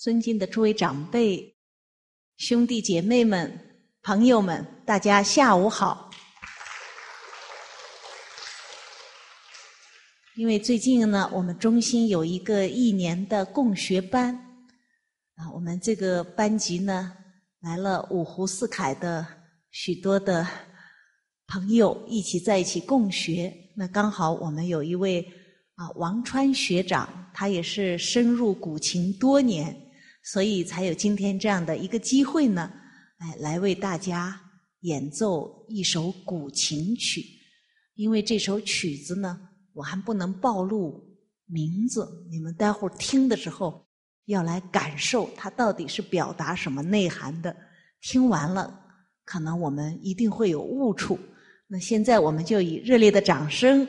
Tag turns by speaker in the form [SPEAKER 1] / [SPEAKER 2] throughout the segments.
[SPEAKER 1] 尊敬的诸位长辈、兄弟姐妹们、朋友们，大家下午好。因为最近呢，我们中心有一个一年的共学班，啊，我们这个班级呢来了五湖四海的许多的朋友一起在一起共学。那刚好我们有一位啊王川学长，他也是深入古琴多年，所以才有今天这样的一个机会呢，哎，来为大家演奏一首古琴曲。因为这首曲子呢。我还不能暴露名字，你们待会儿听的时候要来感受它到底是表达什么内涵的。听完了，可能我们一定会有误触。那现在我们就以热烈的掌声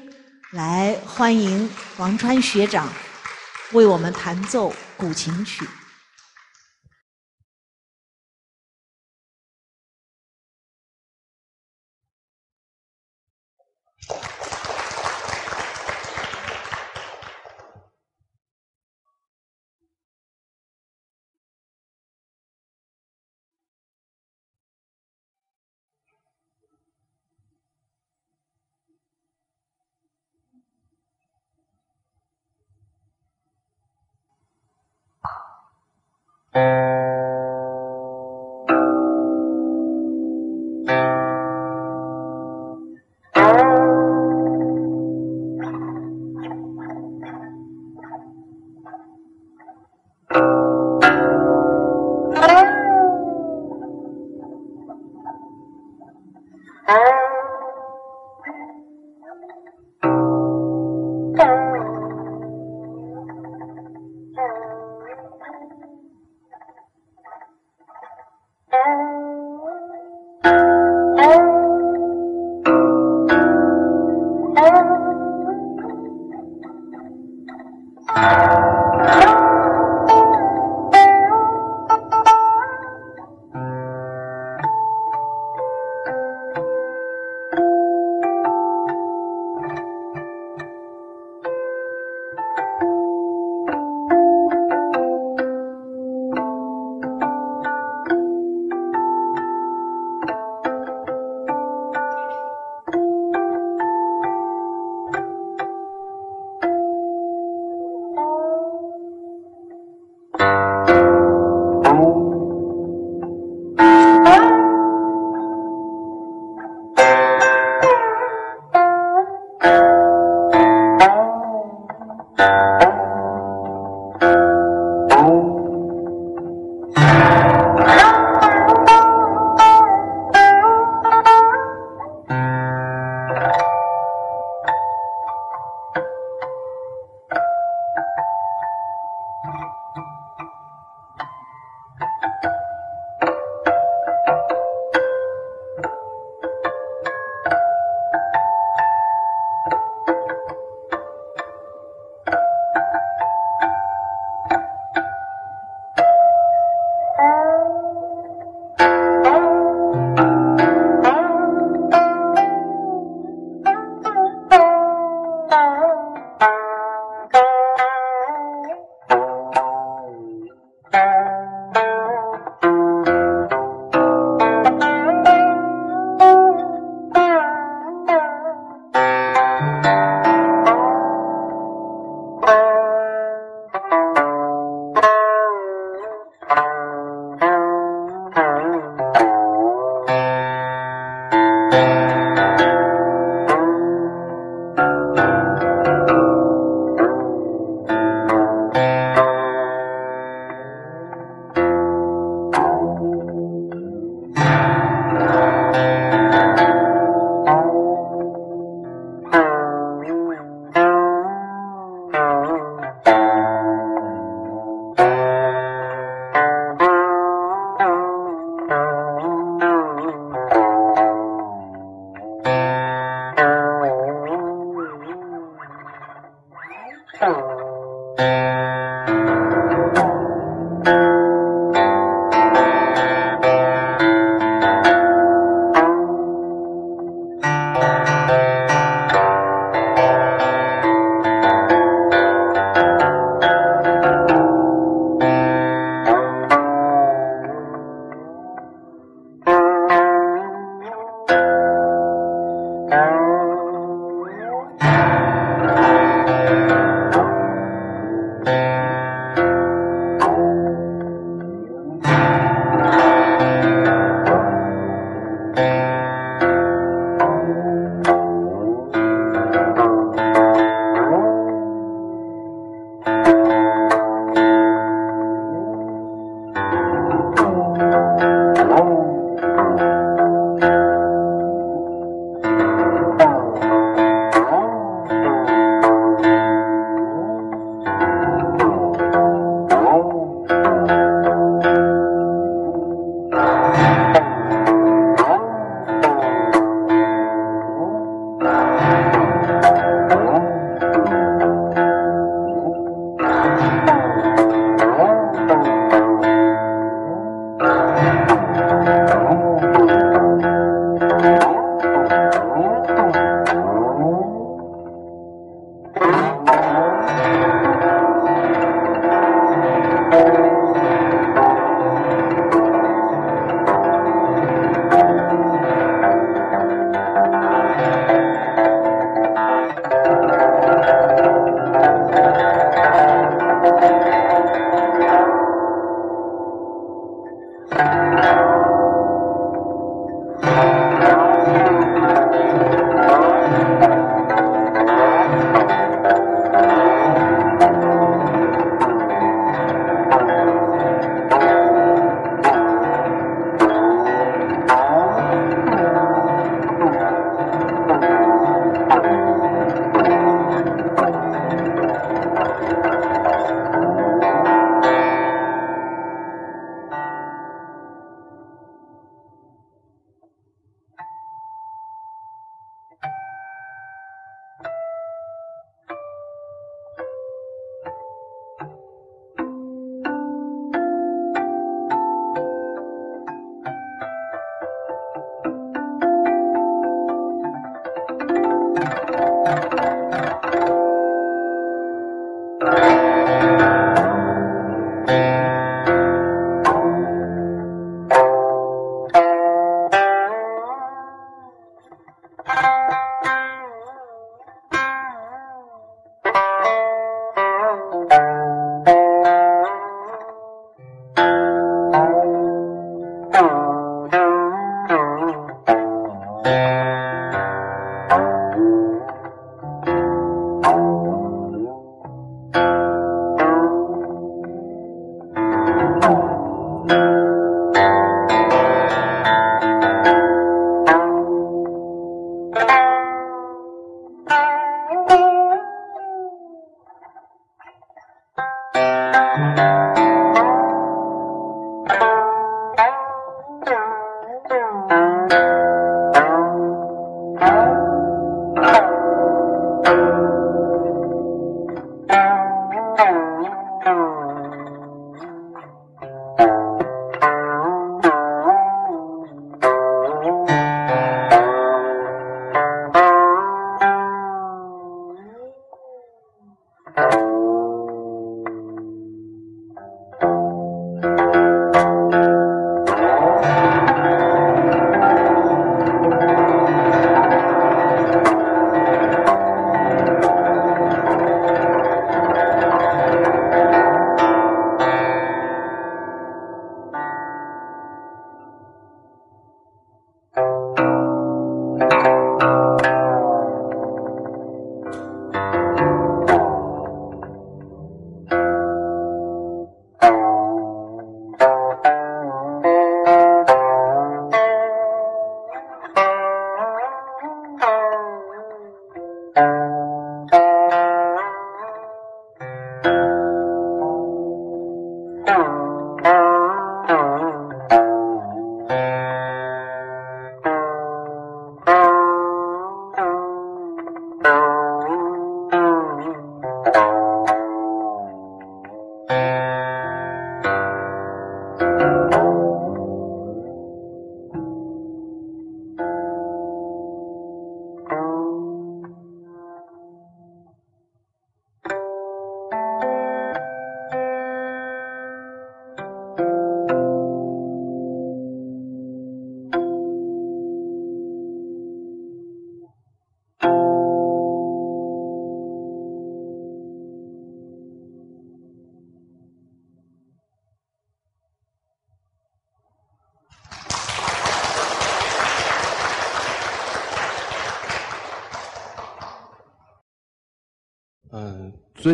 [SPEAKER 1] 来欢迎王川学长为我们弹奏古琴曲。
[SPEAKER 2] Thank. Oh, yeah.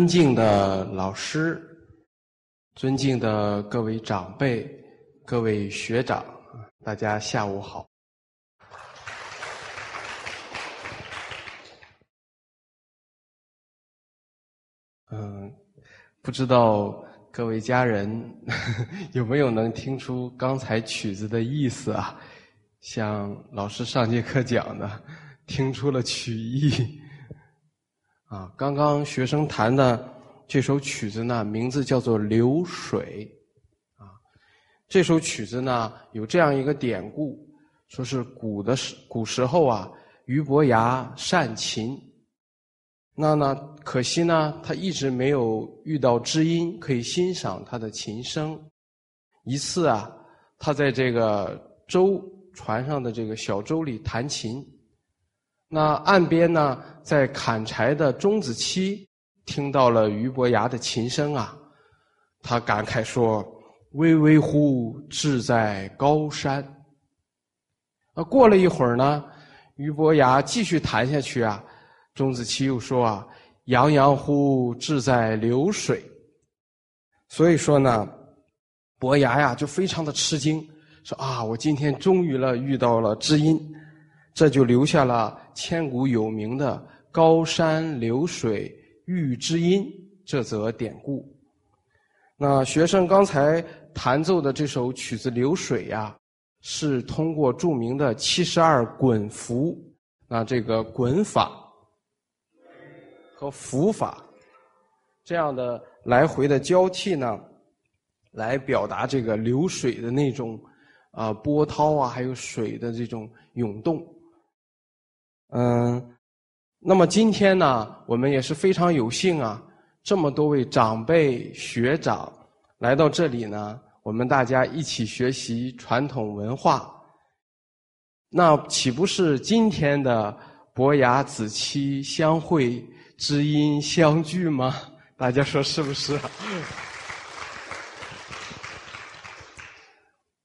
[SPEAKER 2] 尊敬的老师，尊敬的各位长辈、各位学长，大家下午好。嗯，不知道各位家人 有没有能听出刚才曲子的意思啊？像老师上节课讲的，听出了曲意。刚刚学生弹的这首曲子呢，名字叫做《流水》。啊，这首曲子呢有这样一个典故，说是古的时古时候啊，俞伯牙善琴，那呢可惜呢，他一直没有遇到知音可以欣赏他的琴声。一次啊，他在这个舟船上的这个小舟里弹琴。那岸边呢，在砍柴的钟子期听到了俞伯牙的琴声啊，他感慨说：“巍巍乎，志在高山。”那，过了一会儿呢，俞伯牙继续弹下去啊，钟子期又说：“啊，洋洋乎，志在流水。”所以说呢，伯牙呀就非常的吃惊，说：“啊，我今天终于了遇到了知音。”这就留下了千古有名的“高山流水遇知音”这则典故。那学生刚才弹奏的这首曲子《流水》呀，是通过著名的七十二滚符，那这个滚法和符法这样的来回的交替呢，来表达这个流水的那种啊波涛啊，还有水的这种涌动。嗯，那么今天呢，我们也是非常有幸啊，这么多位长辈学长来到这里呢，我们大家一起学习传统文化，那岂不是今天的伯牙子期相会，知音相聚吗？大家说是不是？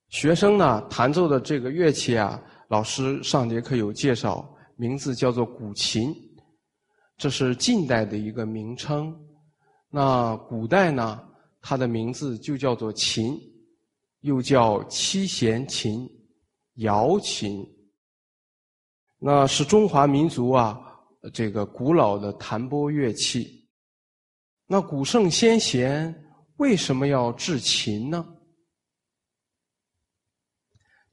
[SPEAKER 2] 学生呢，弹奏的这个乐器啊，老师上节课有介绍。名字叫做古琴，这是近代的一个名称。那古代呢，它的名字就叫做琴，又叫七弦琴、瑶琴。那是中华民族啊，这个古老的弹拨乐器。那古圣先贤为什么要制琴呢？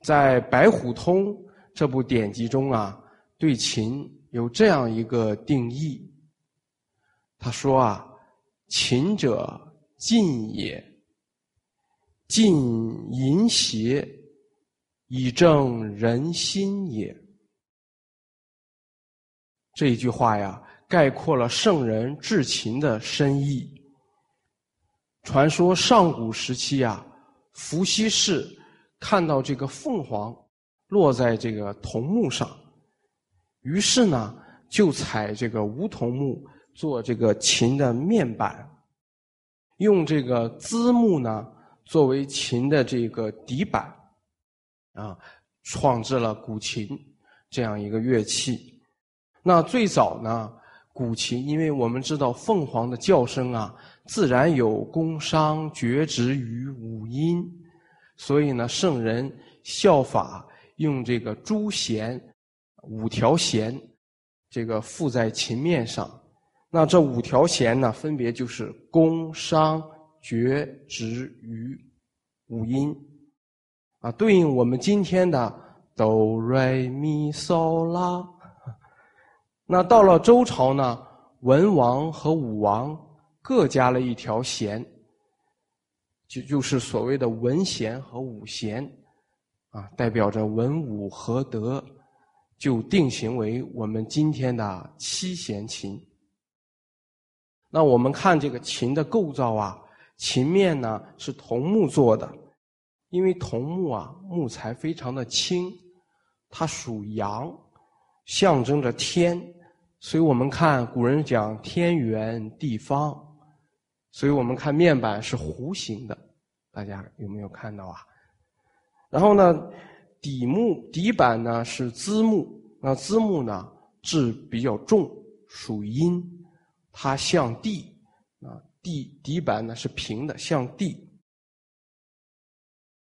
[SPEAKER 2] 在《白虎通》这部典籍中啊。对琴有这样一个定义，他说啊：“琴者，静也。静淫邪，以正人心也。”这一句话呀，概括了圣人制琴的深意。传说上古时期啊，伏羲氏看到这个凤凰落在这个桐木上。于是呢，就采这个梧桐木做这个琴的面板，用这个栀木呢作为琴的这个底板，啊，创制了古琴这样一个乐器。那最早呢，古琴，因为我们知道凤凰的叫声啊，自然有宫商角徵羽五音，所以呢，圣人效法用这个朱弦。五条弦，这个附在琴面上，那这五条弦呢，分别就是宫、商、角、徵、羽五音，啊，对应我们今天的哆、来、咪、嗦、拉。那到了周朝呢，文王和武王各加了一条弦，就就是所谓的文弦和武弦，啊，代表着文武合德。就定型为我们今天的七弦琴。那我们看这个琴的构造啊，琴面呢是桐木做的，因为桐木啊木材非常的轻，它属阳，象征着天，所以我们看古人讲天圆地方，所以我们看面板是弧形的，大家有没有看到啊？然后呢？底木底板呢是栀木，那栀木呢质比较重，属阴，它向地，啊，地底板呢是平的，向地。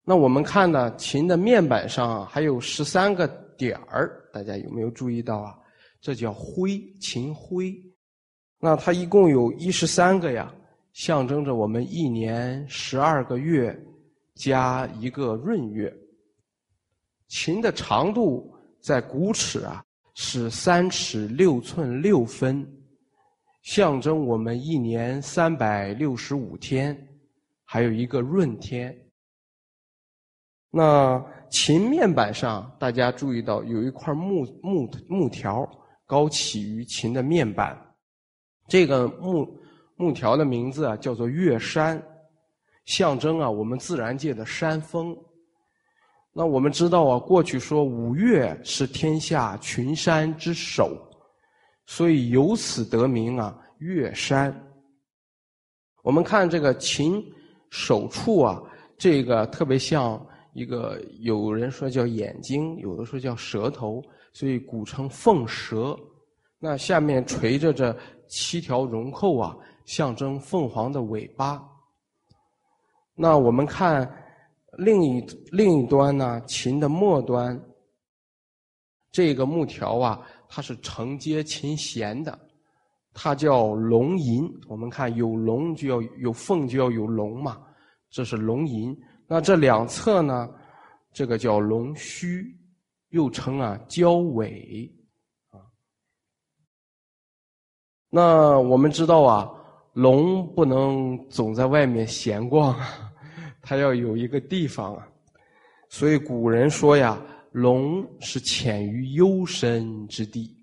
[SPEAKER 2] 那我们看呢，琴的面板上还有十三个点儿，大家有没有注意到啊？这叫徽，琴徽。那它一共有一十三个呀，象征着我们一年十二个月加一个闰月。琴的长度在古尺啊是三尺六寸六分，象征我们一年三百六十五天，还有一个闰天。那琴面板上，大家注意到有一块木木木条高起于琴的面板，这个木木条的名字啊叫做月山，象征啊我们自然界的山峰。那我们知道啊，过去说五岳是天下群山之首，所以由此得名啊岳山。我们看这个琴手处啊，这个特别像一个，有人说叫眼睛，有的说叫舌头，所以古称凤舌。那下面垂着这七条绒扣啊，象征凤凰的尾巴。那我们看。另一另一端呢，琴的末端，这个木条啊，它是承接琴弦的，它叫龙吟。我们看有龙就要有凤，就要有龙嘛，这是龙吟。那这两侧呢，这个叫龙须，又称啊交尾啊。那我们知道啊，龙不能总在外面闲逛啊。它要有一个地方啊，所以古人说呀，龙是潜于幽深之地，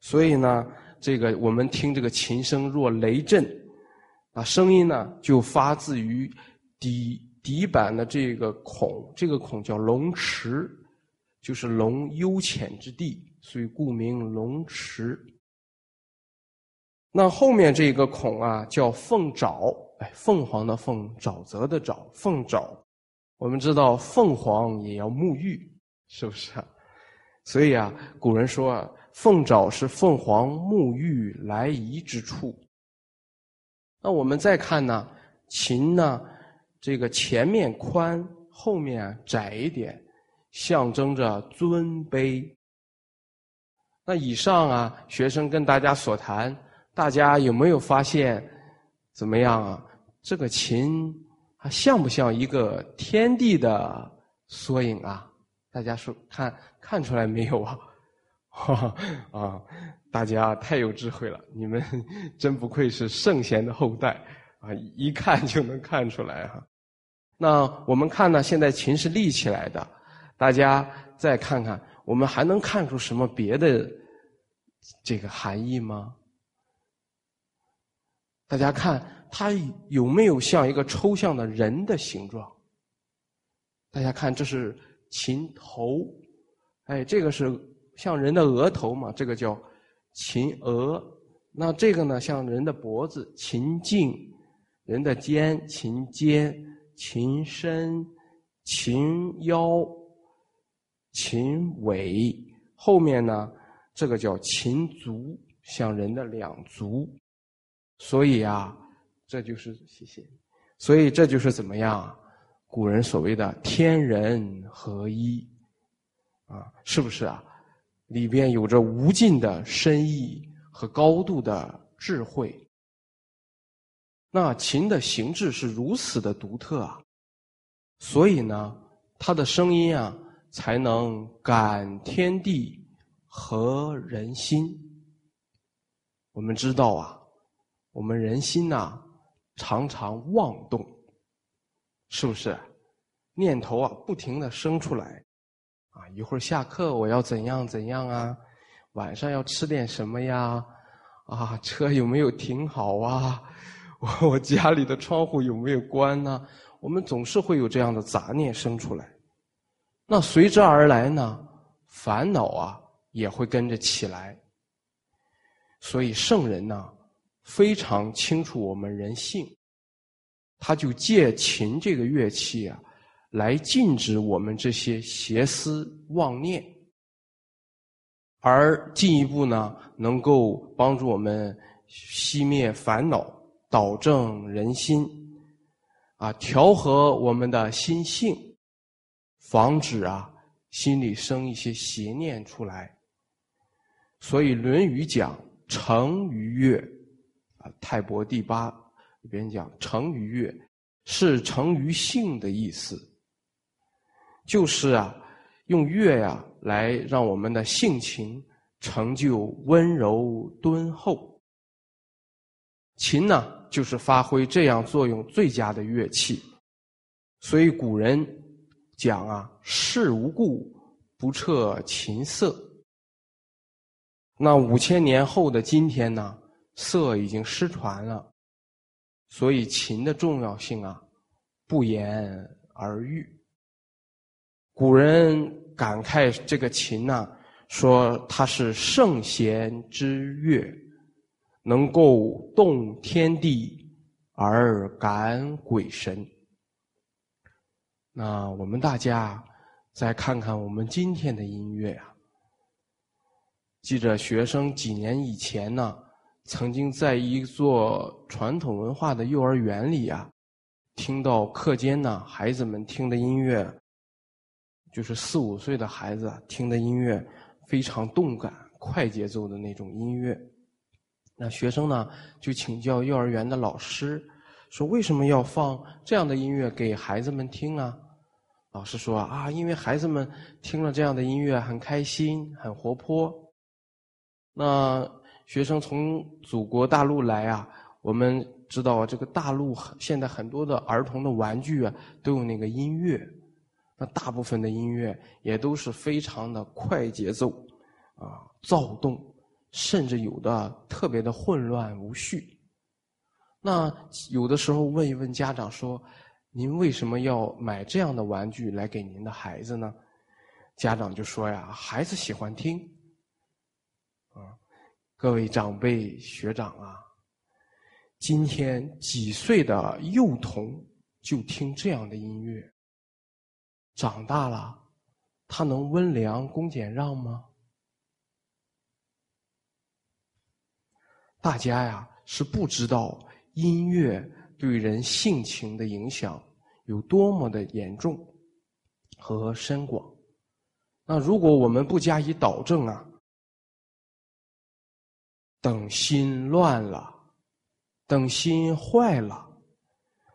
[SPEAKER 2] 所以呢，这个我们听这个琴声若雷震，啊，声音呢就发自于底底板的这个孔，这个孔叫龙池，就是龙幽潜之地，所以故名龙池。那后面这个孔啊，叫凤爪。哎，凤凰的凤，沼泽的沼，凤沼。我们知道凤凰也要沐浴，是不是啊？所以啊，古人说啊，凤沼是凤凰沐浴来仪之处。那我们再看呢，琴呢，这个前面宽，后面窄一点，象征着尊卑。那以上啊，学生跟大家所谈，大家有没有发现怎么样啊？这个琴，它像不像一个天地的缩影啊？大家说看看出来没有啊？哈 啊，大家太有智慧了，你们真不愧是圣贤的后代啊！一看就能看出来哈。那我们看呢，现在琴是立起来的，大家再看看，我们还能看出什么别的这个含义吗？大家看。它有没有像一个抽象的人的形状？大家看，这是琴头，哎，这个是像人的额头嘛？这个叫琴额。那这个呢，像人的脖子，琴颈；人的肩，琴肩；琴身，琴腰；琴尾。后面呢，这个叫琴足，像人的两足。所以啊。这就是谢谢，所以这就是怎么样？古人所谓的天人合一，啊，是不是啊？里边有着无尽的深意和高度的智慧。那琴的形制是如此的独特啊，所以呢，它的声音啊，才能感天地和人心。我们知道啊，我们人心呐。常常妄动，是不是？念头啊，不停的生出来，啊，一会儿下课我要怎样怎样啊？晚上要吃点什么呀？啊，车有没有停好啊？我我家里的窗户有没有关呢？我们总是会有这样的杂念生出来，那随之而来呢，烦恼啊也会跟着起来。所以圣人呢。非常清楚我们人性，他就借琴这个乐器啊，来禁止我们这些邪思妄念，而进一步呢，能够帮助我们熄灭烦恼，导正人心，啊，调和我们的心性，防止啊心里生一些邪念出来。所以《论语》讲“成于悦”，啊，《泰伯》第八里边讲“成于乐”，是成于性的意思，就是啊，用乐呀来让我们的性情成就温柔敦厚。琴呢，就是发挥这样作用最佳的乐器。所以古人讲啊，“事无故不彻琴瑟”。那五千年后的今天呢，瑟已经失传了，所以琴的重要性啊，不言而喻。古人感慨这个琴呢，说它是圣贤之乐。能够动天地而感鬼神。那我们大家再看看我们今天的音乐啊。记着，学生几年以前呢，曾经在一座传统文化的幼儿园里啊，听到课间呢孩子们听的音乐，就是四五岁的孩子听的音乐非常动感、快节奏的那种音乐。那学生呢，就请教幼儿园的老师，说为什么要放这样的音乐给孩子们听啊？老师说啊，因为孩子们听了这样的音乐很开心，很活泼。那学生从祖国大陆来啊，我们知道这个大陆现在很多的儿童的玩具啊都有那个音乐，那大部分的音乐也都是非常的快节奏，啊，躁动。甚至有的特别的混乱无序。那有的时候问一问家长说：“您为什么要买这样的玩具来给您的孩子呢？”家长就说：“呀，孩子喜欢听。”各位长辈学长啊，今天几岁的幼童就听这样的音乐，长大了他能温良恭俭让吗？大家呀是不知道音乐对人性情的影响有多么的严重和深广。那如果我们不加以导正啊，等心乱了，等心坏了，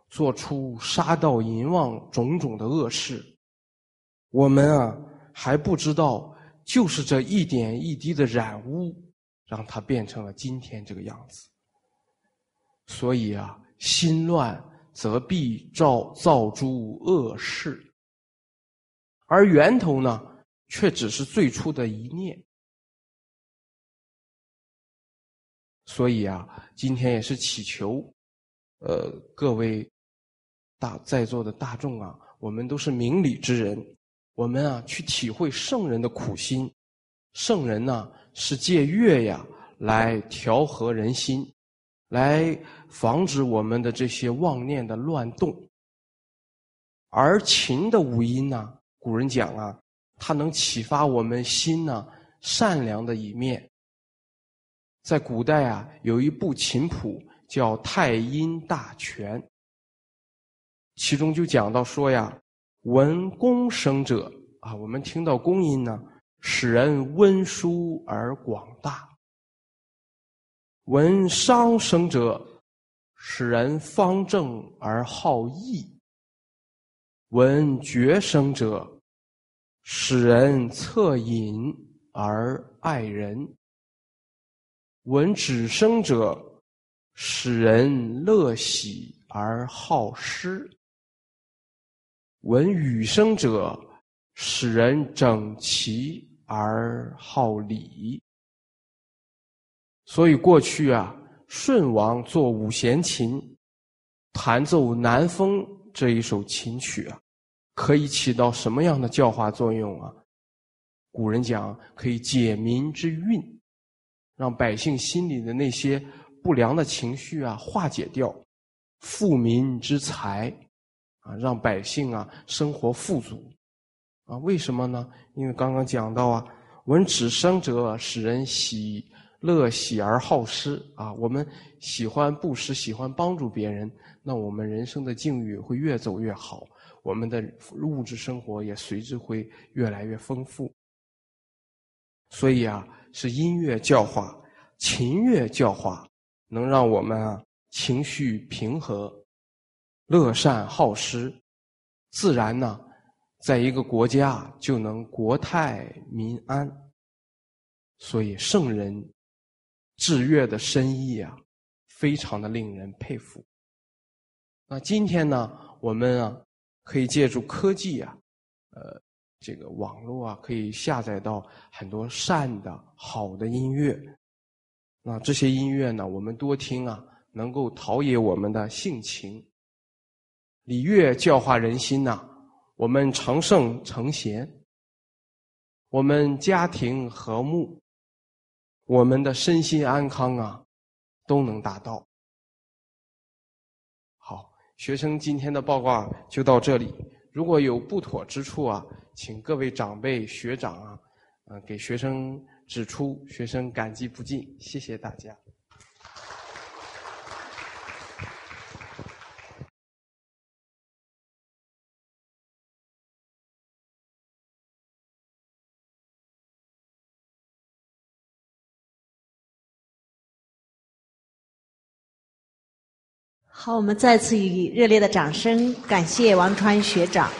[SPEAKER 2] 做出杀盗淫妄种种的恶事，我们啊还不知道，就是这一点一滴的染污。让它变成了今天这个样子。所以啊，心乱则必造造诸恶事，而源头呢，却只是最初的一念。所以啊，今天也是祈求，呃，各位大在座的大众啊，我们都是明理之人，我们啊，去体会圣人的苦心。圣人呢？是借乐呀来调和人心，来防止我们的这些妄念的乱动。而琴的五音呢，古人讲啊，它能启发我们心呢善良的一面。在古代啊，有一部琴谱叫《太阴大全》，其中就讲到说呀，闻宫声者啊，我们听到宫音呢。使人温舒而广大，闻商声者，使人方正而好义；闻绝声者，使人恻隐而爱人；闻止声者，使人乐喜而好施；闻雨声者，使人整齐。而好礼，所以过去啊，舜王做五弦琴，弹奏南风这一首琴曲啊，可以起到什么样的教化作用啊？古人讲，可以解民之运，让百姓心里的那些不良的情绪啊化解掉，富民之财啊，让百姓啊生活富足。啊，为什么呢？因为刚刚讲到啊，闻止声者使人喜乐喜而好施啊，我们喜欢布施，喜欢帮助别人，那我们人生的境遇会越走越好，我们的物质生活也随之会越来越丰富。所以啊，是音乐教化、琴乐教化，能让我们啊情绪平和、乐善好施，自然呢，在一个国家就能国泰民安。所以圣人治乐的深意啊，非常的令人佩服。那今天呢，我们啊可以借助科技啊，呃。这个网络啊，可以下载到很多善的好的音乐。那这些音乐呢，我们多听啊，能够陶冶我们的性情。礼乐教化人心呐，我们成圣成贤，我们家庭和睦，我们的身心安康啊，都能达到。好，学生今天的报告就到这里。如果有不妥之处啊，请各位长辈学长啊，呃，给学生指出，学生感激不尽。谢谢大家。
[SPEAKER 1] 好，我们再次以热烈的掌声感谢王川学长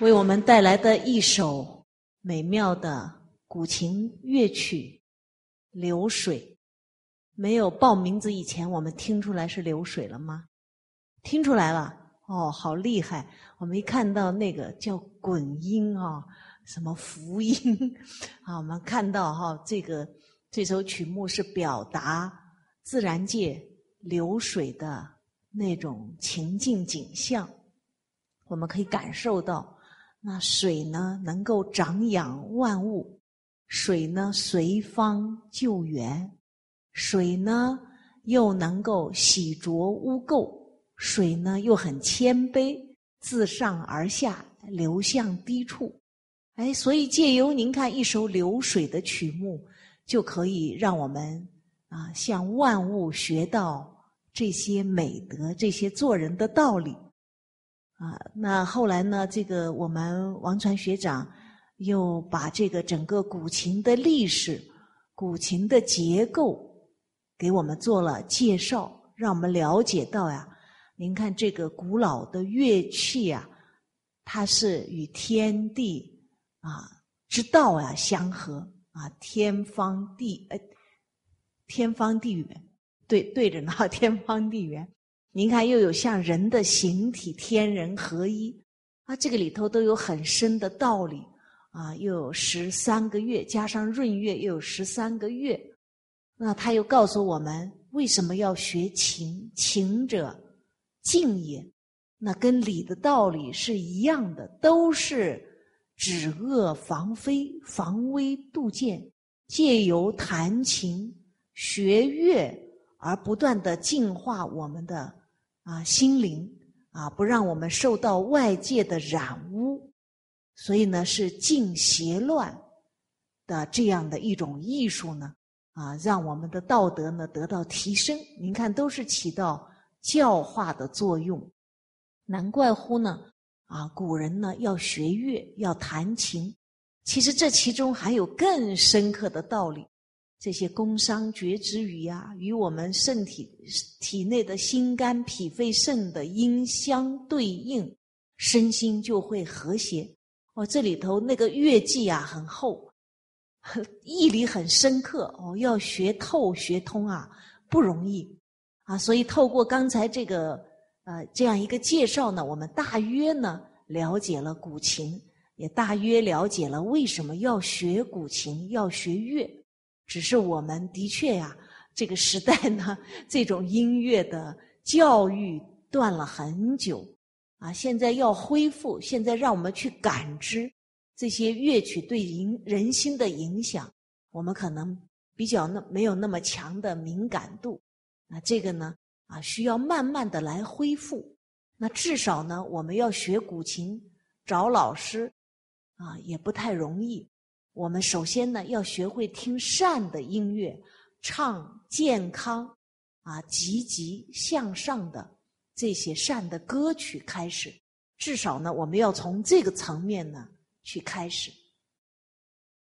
[SPEAKER 1] 为我们带来的一首美妙的古琴乐曲《流水》。没有报名字以前，我们听出来是流水了吗？听出来了，哦，好厉害！我们一看到那个叫滚音啊，什么福音啊，我们看到哈，这个这首曲目是表达自然界。流水的那种情境景象，我们可以感受到，那水呢能够长养万物，水呢随方救援，水呢又能够洗濯污垢，水呢又很谦卑，自上而下流向低处。哎，所以借由您看一首流水的曲目，就可以让我们啊向万物学到。这些美德，这些做人的道理，啊，那后来呢？这个我们王传学长又把这个整个古琴的历史、古琴的结构给我们做了介绍，让我们了解到呀，您看这个古老的乐器啊，它是与天地啊之道啊相合啊，天方地呃，天方地远。对对着呢，天方地远。您看，又有像人的形体，天人合一啊，这个里头都有很深的道理啊。又有十三个月，加上闰月，又有十三个月。那他又告诉我们，为什么要学情？情者，静也。那跟礼的道理是一样的，都是止恶防非、防微杜渐，借由弹琴、学乐。而不断的净化我们的啊心灵啊，不让我们受到外界的染污，所以呢是净邪乱的这样的一种艺术呢啊，让我们的道德呢得到提升。您看，都是起到教化的作用。难怪乎呢啊，古人呢要学乐，要弹琴，其实这其中还有更深刻的道理。这些宫商角徵羽啊，与我们身体体内的心肝脾肺肾的阴相对应，身心就会和谐。哦，这里头那个乐技啊很厚，义理很深刻。哦，要学透学通啊不容易啊。所以透过刚才这个呃这样一个介绍呢，我们大约呢了解了古琴，也大约了解了为什么要学古琴，要学乐。只是我们的确呀，这个时代呢，这种音乐的教育断了很久，啊，现在要恢复，现在让我们去感知这些乐曲对人人心的影响，我们可能比较那没有那么强的敏感度，那这个呢，啊，需要慢慢的来恢复。那至少呢，我们要学古琴，找老师，啊，也不太容易。我们首先呢要学会听善的音乐，唱健康啊、积极向上的这些善的歌曲开始。至少呢，我们要从这个层面呢去开始。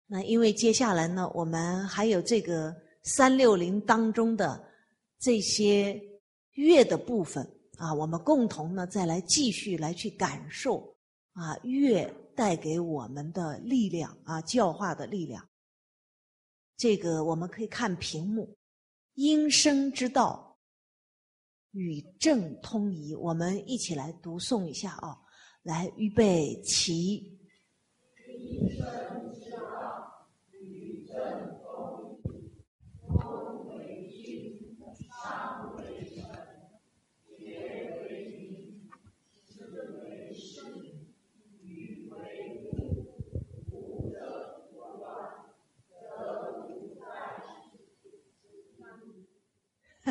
[SPEAKER 1] 那因为接下来呢，我们还有这个三六零当中的这些乐的部分啊，我们共同呢再来继续来去感受啊乐带给我们的力量啊教化的力量。这个我们可以看屏幕，应生之道与正通仪，我们一起来读诵一下啊，来预备起。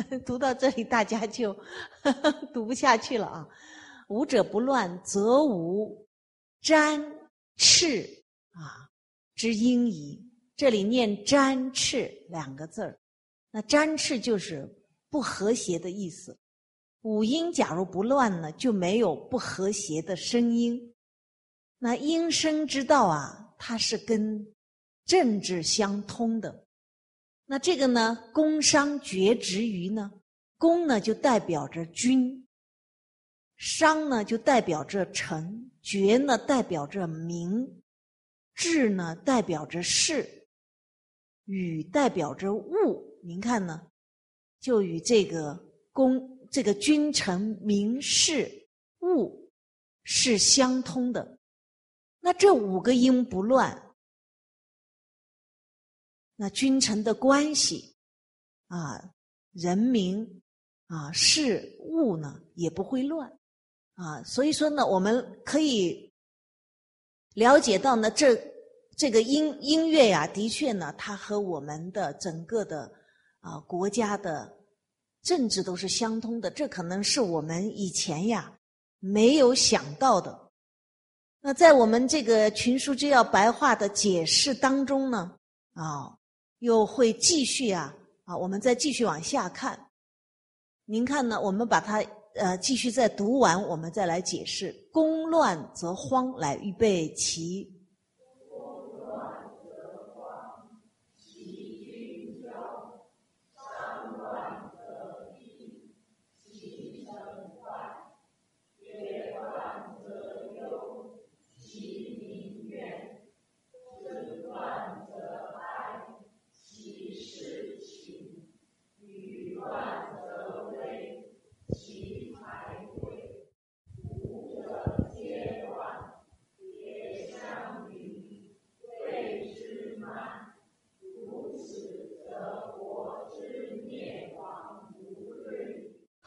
[SPEAKER 1] 读到这里，大家就呵 呵读不下去了啊！无者不乱，则无沾赤啊之因矣。这里念沾赤两个字儿，那沾赤就是不和谐的意思。五音假如不乱呢，就没有不和谐的声音。那音声之道啊，它是跟政治相通的。那这个呢，工商角徵于呢？工呢就代表着君，商呢就代表着臣，爵呢代表着民，治呢代表着事，与代表着物。您看呢，就与这个公、这个君臣民事物是相通的。那这五个音不乱。那君臣的关系，啊，人民啊，事物呢也不会乱，啊，所以说呢，我们可以了解到呢，这这个音音乐呀，的确呢，它和我们的整个的啊国家的政治都是相通的，这可能是我们以前呀没有想到的。那在我们这个群书之要白话的解释当中呢，啊。又会继续啊啊！我们再继续往下看，您看呢？我们把它呃继续再读完，我们再来解释。宫乱则荒，来预备齐。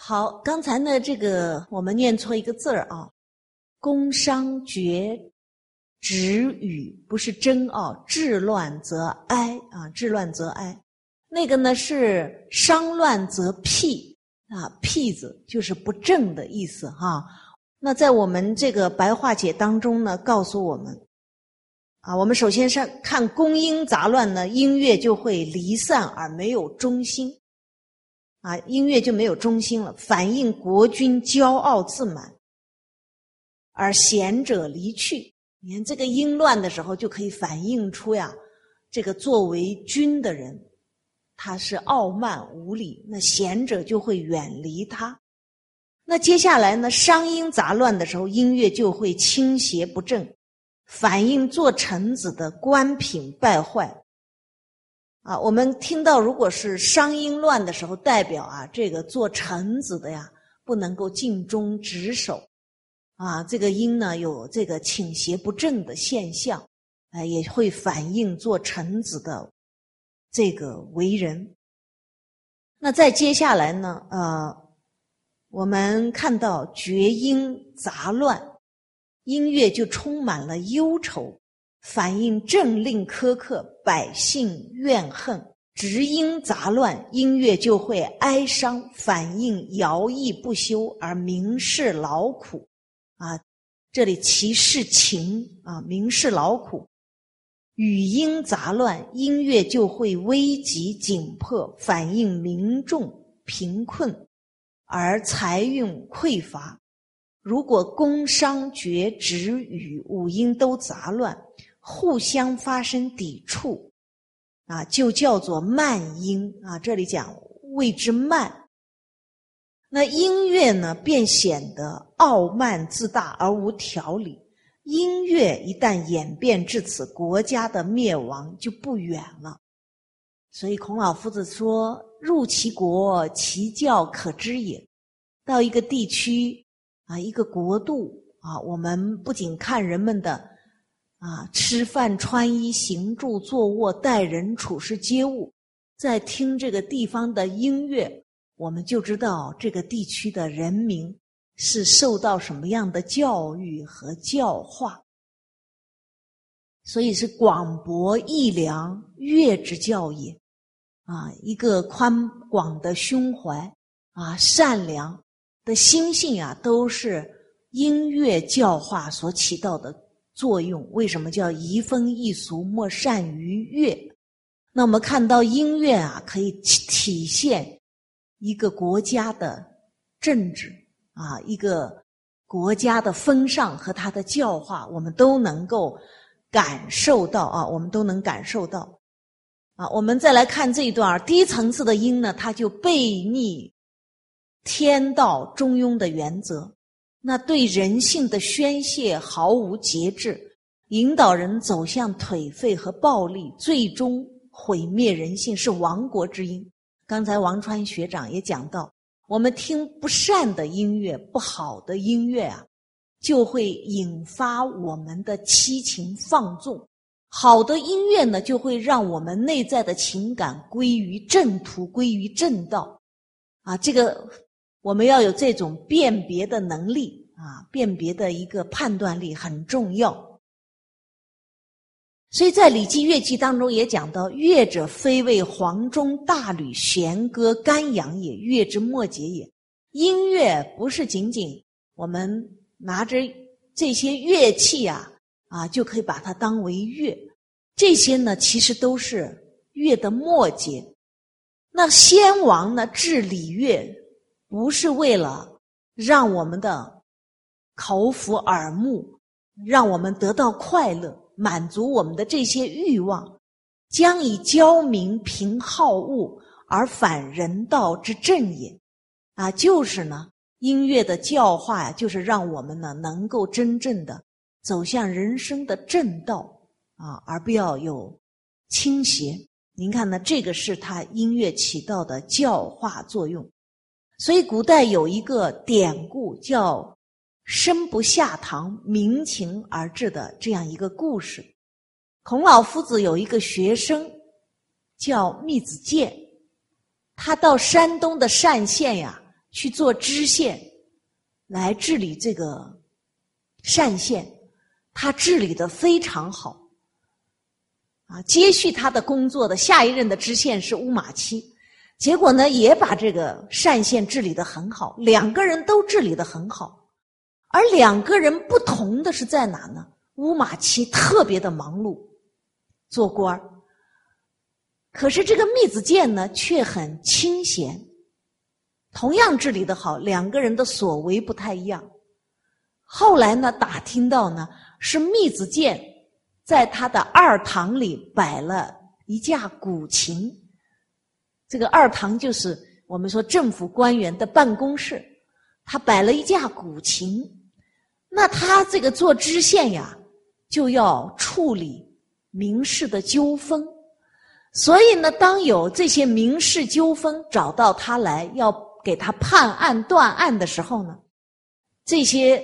[SPEAKER 1] 好，刚才呢，这个我们念错一个字儿啊，“工商绝止语”不是真啊，“治乱则哀”啊，“治乱则哀”，那个呢是“商乱则辟”啊，“辟”字就是不正的意思哈。那在我们这个白话解当中呢，告诉我们啊，我们首先是看宫音杂乱呢，音乐就会离散而没有中心。啊，音乐就没有中心了，反映国君骄傲自满，而贤者离去。你看这个音乱的时候，就可以反映出呀，这个作为君的人，他是傲慢无礼，那贤者就会远离他。那接下来呢，商音杂乱的时候，音乐就会倾斜不正，反映做臣子的官品败坏。啊，我们听到，如果是商音乱的时候，代表啊，这个做臣子的呀，不能够尽忠职守，啊，这个音呢有这个倾斜不正的现象，啊，也会反映做臣子的这个为人。那再接下来呢，呃，我们看到绝音杂乱，音乐就充满了忧愁。反映政令苛刻，百姓怨恨；直音杂乱，音乐就会哀伤，反映徭役不休而民事劳苦。啊，这里其事情啊，民事劳苦，语音杂乱，音乐就会危急紧迫，反映民众贫困而财运匮乏。如果宫商角徵羽五音都杂乱，互相发生抵触，啊，就叫做慢音啊。这里讲谓之慢。那音乐呢，便显得傲慢自大而无条理。音乐一旦演变至此，国家的灭亡就不远了。所以孔老夫子说：“入其国，其教可知也。”到一个地区啊，一个国度啊，我们不仅看人们的啊吃饭、穿衣、行住坐卧、待人处事、接物，在听这个地方的音乐。我们就知道这个地区的人民是受到什么样的教育和教化，所以是广博义良，乐之教也。啊，一个宽广的胸怀啊，善良的心性啊，都是音乐教化所起到的作用。为什么叫移风易俗，莫善于乐？那我们看到音乐啊，可以体现。一个国家的政治啊，一个国家的风尚和他的教化，我们都能够感受到啊，我们都能感受到啊。我们再来看这一段低层次的音呢，它就背逆天道中庸的原则，那对人性的宣泄毫无节制，引导人走向颓废和暴力，最终毁灭人性，是亡国之音。刚才王川学长也讲到，我们听不善的音乐、不好的音乐啊，就会引发我们的七情放纵；好的音乐呢，就会让我们内在的情感归于正途、归于正道。啊，这个我们要有这种辨别的能力啊，辨别的一个判断力很重要。所以在《礼记乐记》当中也讲到：“乐者，非为黄钟大吕弦歌干扬也，乐之末节也。”音乐不是仅仅我们拿着这些乐器啊啊就可以把它当为乐，这些呢其实都是乐的末节。那先王呢制礼乐，不是为了让我们的口腹耳目，让我们得到快乐。满足我们的这些欲望，将以教民平好恶而反人道之正也。啊，就是呢，音乐的教化呀，就是让我们呢能够真正的走向人生的正道啊，而不要有倾斜。您看呢，这个是它音乐起到的教化作用。所以古代有一个典故叫。生不下堂，民情而至的这样一个故事。孔老夫子有一个学生叫密子建，他到山东的单县呀去做知县，来治理这个单县。他治理的非常好，啊，接续他的工作的下一任的知县是乌马期，结果呢也把这个单县治理的很好，两个人都治理的很好。而两个人不同的是在哪呢？乌马期特别的忙碌，做官儿。可是这个密子建呢，却很清闲。同样治理的好，两个人的所为不太一样。后来呢，打听到呢，是密子建在他的二堂里摆了一架古琴。这个二堂就是我们说政府官员的办公室，他摆了一架古琴。那他这个做知县呀，就要处理民事的纠纷，所以呢，当有这些民事纠纷找到他来要给他判案断案的时候呢，这些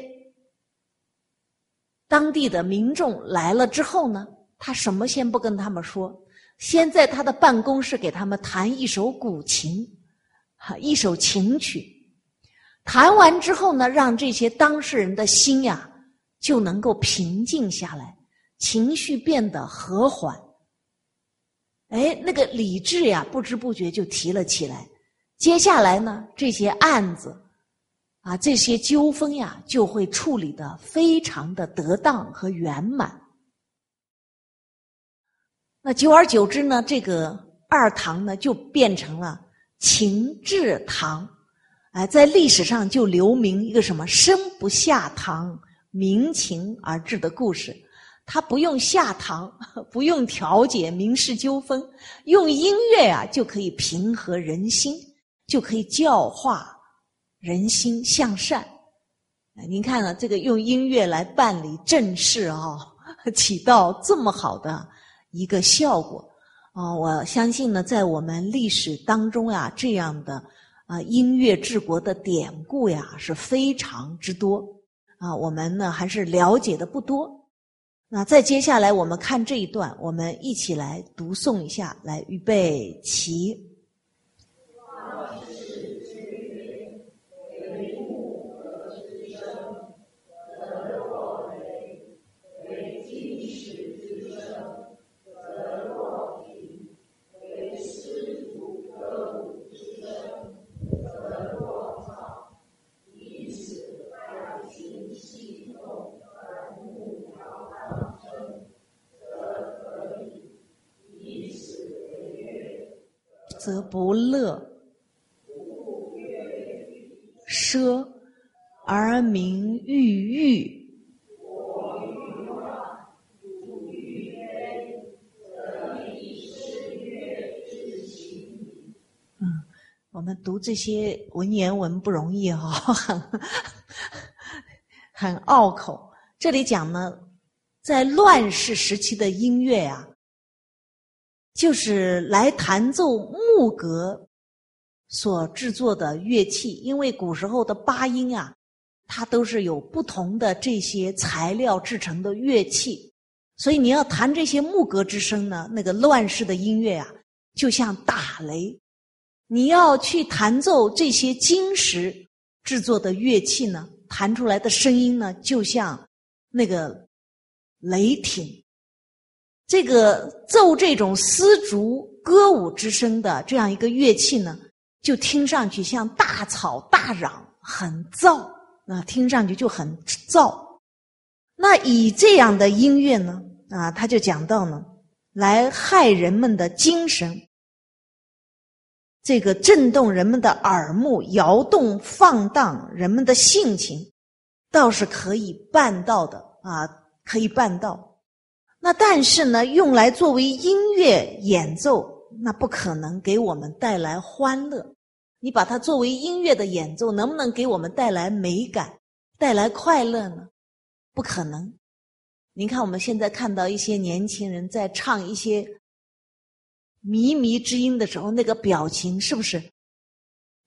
[SPEAKER 1] 当地的民众来了之后呢，他什么先不跟他们说，先在他的办公室给他们弹一首古琴，哈，一首琴曲。弹完之后呢，让这些当事人的心呀就能够平静下来，情绪变得和缓。哎，那个理智呀，不知不觉就提了起来。接下来呢，这些案子啊，这些纠纷呀，就会处理的非常的得当和圆满。那久而久之呢，这个二堂呢就变成了情志堂，哎，在历史上就留名一个什么“生不下堂，民情而治”的故事。他不用下堂，不用调解民事纠纷，用音乐啊就可以平和人心，就可以教化人心向善。您看啊，这个用音乐来办理正事啊，起到这么好的一个效果啊！我相信呢，在我们历史当中呀，这样的啊音乐治国的典故呀是非常之多啊，我们呢还是了解的不多。那再接下来我们看这一段，我们一起来读诵一下，来预备起。则不乐，奢而民郁郁。嗯，我们读这些文言文不容易哈，很 很拗口。这里讲呢，在乱世时期的音乐啊。就是来弹奏木格所制作的乐器，因为古时候的八音啊，它都是有不同的这些材料制成的乐器，所以你要弹这些木格之声呢，那个乱世的音乐啊，就像打雷；你要去弹奏这些金石制作的乐器呢，弹出来的声音呢，就像那个雷霆。这个奏这种丝竹歌舞之声的这样一个乐器呢，就听上去像大吵大嚷，很燥啊，听上去就很燥。那以这样的音乐呢，啊，他就讲到呢，来害人们的精神，这个震动人们的耳目，摇动放荡人们的性情，倒是可以办到的啊，可以办到。那但是呢，用来作为音乐演奏，那不可能给我们带来欢乐。你把它作为音乐的演奏，能不能给我们带来美感、带来快乐呢？不可能。您看，我们现在看到一些年轻人在唱一些靡靡之音的时候，那个表情是不是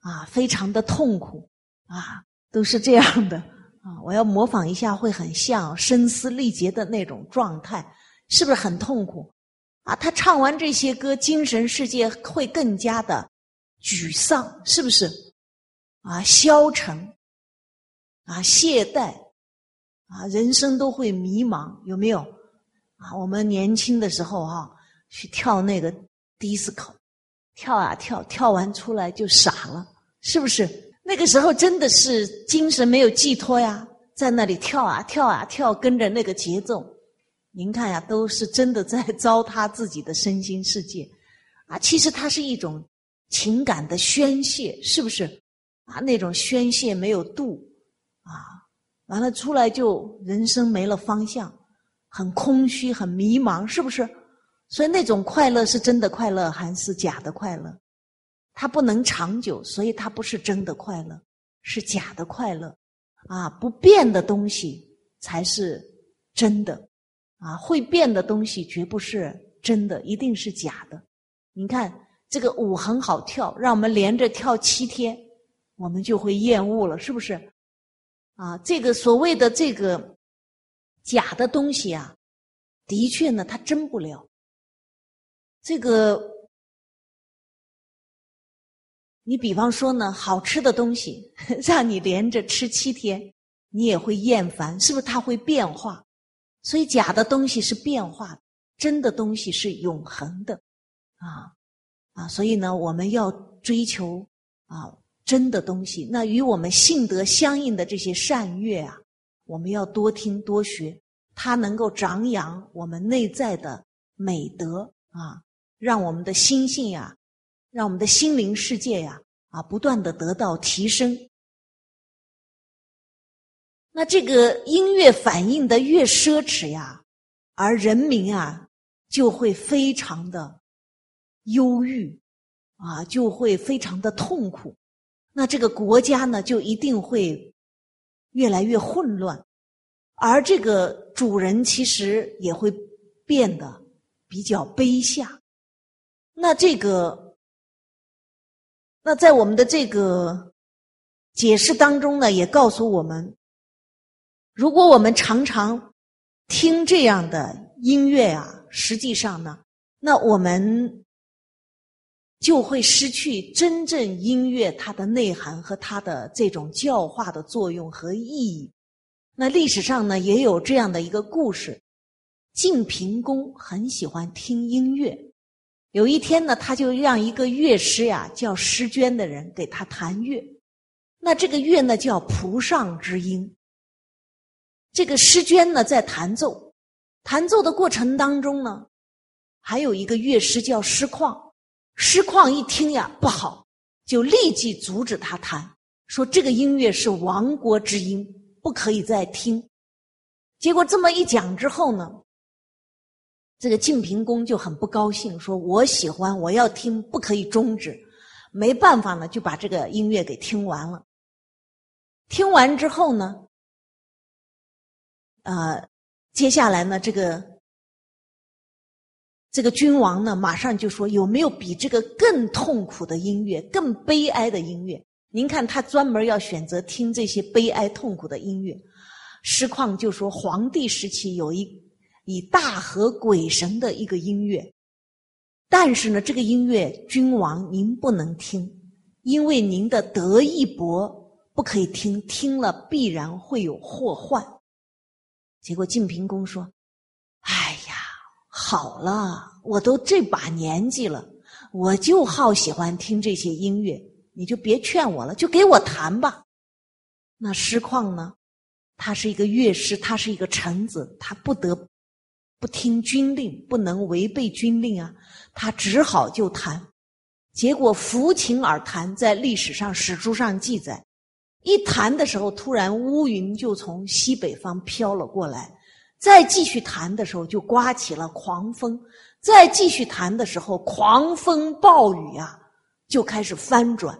[SPEAKER 1] 啊，非常的痛苦啊，都是这样的啊。我要模仿一下，会很像声嘶力竭的那种状态。是不是很痛苦啊？他唱完这些歌，精神世界会更加的沮丧，是不是？啊，消沉，啊，懈怠，啊，人生都会迷茫，有没有？啊，我们年轻的时候哈，去跳那个 disco，跳啊跳，跳完出来就傻了，是不是？那个时候真的是精神没有寄托呀，在那里跳啊跳啊跳，跟着那个节奏。您看呀，都是真的在 糟蹋自己的身心世界，啊，其实它是一种情感的宣泄，是不是？啊，那种宣泄没有度，啊，完了出来就人生没了方向，很空虚，很迷茫，是不是？所以那种快乐是真的快乐还是假的快乐？它不能长久，所以它不是真的快乐，是假的快乐。啊，不变的东西才是真的。啊，会变的东西绝不是真的，一定是假的。你看这个舞很好跳，让我们连着跳七天，我们就会厌恶了，是不是？啊，这个所谓的这个假的东西啊，的确呢，它真不了。这个，你比方说呢，好吃的东西，让你连着吃七天，你也会厌烦，是不是？它会变化。所以假的东西是变化，真的东西是永恒的，啊啊！所以呢，我们要追求啊真的东西。那与我们性德相应的这些善乐啊，我们要多听多学，它能够长养我们内在的美德啊，让我们的心性呀，让我们的心灵世界呀，啊，不断的得到提升。那这个音乐反映的越奢侈呀，而人民啊就会非常的忧郁，啊，就会非常的痛苦。那这个国家呢，就一定会越来越混乱，而这个主人其实也会变得比较卑下。那这个，那在我们的这个解释当中呢，也告诉我们。如果我们常常听这样的音乐啊，实际上呢，那我们就会失去真正音乐它的内涵和它的这种教化的作用和意义。那历史上呢，也有这样的一个故事：晋平公很喜欢听音乐，有一天呢，他就让一个乐师呀，叫诗娟的人给他弹乐。那这个乐呢，叫蒲上之音。这个诗娟呢，在弹奏，弹奏的过程当中呢，还有一个乐师叫师旷，师旷一听呀不好，就立即阻止他弹，说这个音乐是亡国之音，不可以再听。结果这么一讲之后呢，这个晋平公就很不高兴，说我喜欢，我要听，不可以终止。没办法呢，就把这个音乐给听完了。听完之后呢。啊，接下来呢，这个这个君王呢，马上就说有没有比这个更痛苦的音乐、更悲哀的音乐？您看他专门要选择听这些悲哀痛苦的音乐。师旷就说，皇帝时期有一以大和鬼神的一个音乐，但是呢，这个音乐君王您不能听，因为您的德义薄，不可以听，听了必然会有祸患。结果晋平公说：“哎呀，好了，我都这把年纪了，我就好喜欢听这些音乐，你就别劝我了，就给我弹吧。”那师旷呢？他是一个乐师，他是一个臣子，他不得不听军令，不能违背军令啊。他只好就弹。结果抚琴而弹，在历史上史书上记载。一弹的时候，突然乌云就从西北方飘了过来；再继续弹的时候，就刮起了狂风；再继续弹的时候，狂风暴雨啊，就开始翻转。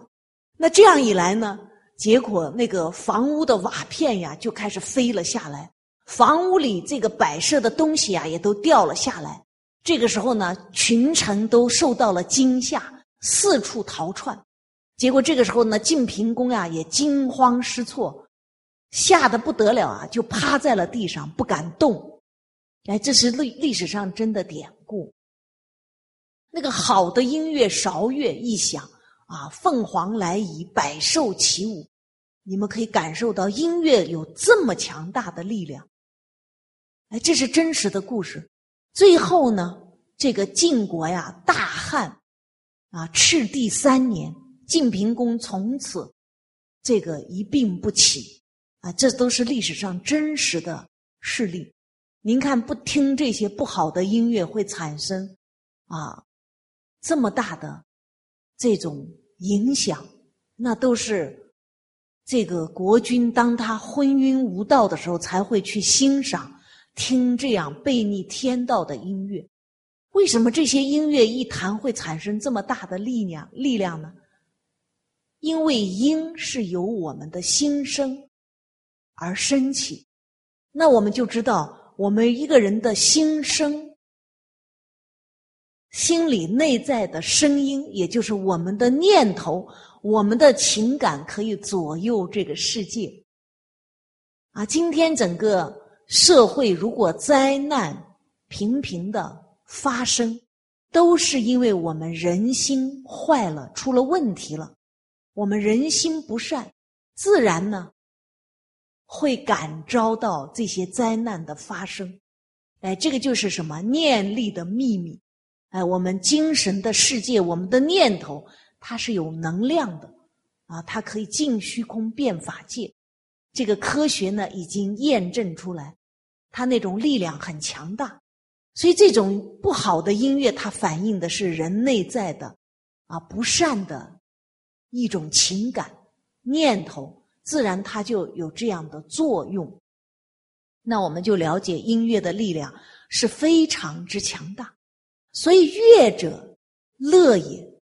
[SPEAKER 1] 那这样一来呢，结果那个房屋的瓦片呀，就开始飞了下来；房屋里这个摆设的东西啊，也都掉了下来。这个时候呢，群臣都受到了惊吓，四处逃窜。结果这个时候呢，晋平公呀也惊慌失措，吓得不得了啊，就趴在了地上不敢动。哎，这是历历史上真的典故。那个好的音乐韶乐一响啊，凤凰来仪，百兽起舞，你们可以感受到音乐有这么强大的力量。哎，这是真实的故事。最后呢，这个晋国呀大旱啊，赤地三年。晋平公从此这个一病不起啊，这都是历史上真实的事例。您看，不听这些不好的音乐会产生啊这么大的这种影响，那都是这个国君当他昏庸无道的时候才会去欣赏听这样背逆天道的音乐。为什么这些音乐一弹会产生这么大的力量力量呢？因为音是由我们的心声而升起，那我们就知道，我们一个人的心声、心里内在的声音，也就是我们的念头、我们的情感，可以左右这个世界。啊，今天整个社会如果灾难频频的发生，都是因为我们人心坏了，出了问题了。我们人心不善，自然呢会感召到这些灾难的发生。哎，这个就是什么念力的秘密。哎，我们精神的世界，我们的念头，它是有能量的啊，它可以进虚空变法界。这个科学呢已经验证出来，它那种力量很强大。所以这种不好的音乐，它反映的是人内在的啊不善的一种情感念头，自然它就有这样的作用。那我们就了解音乐的力量是非常之强大。所以乐者乐也，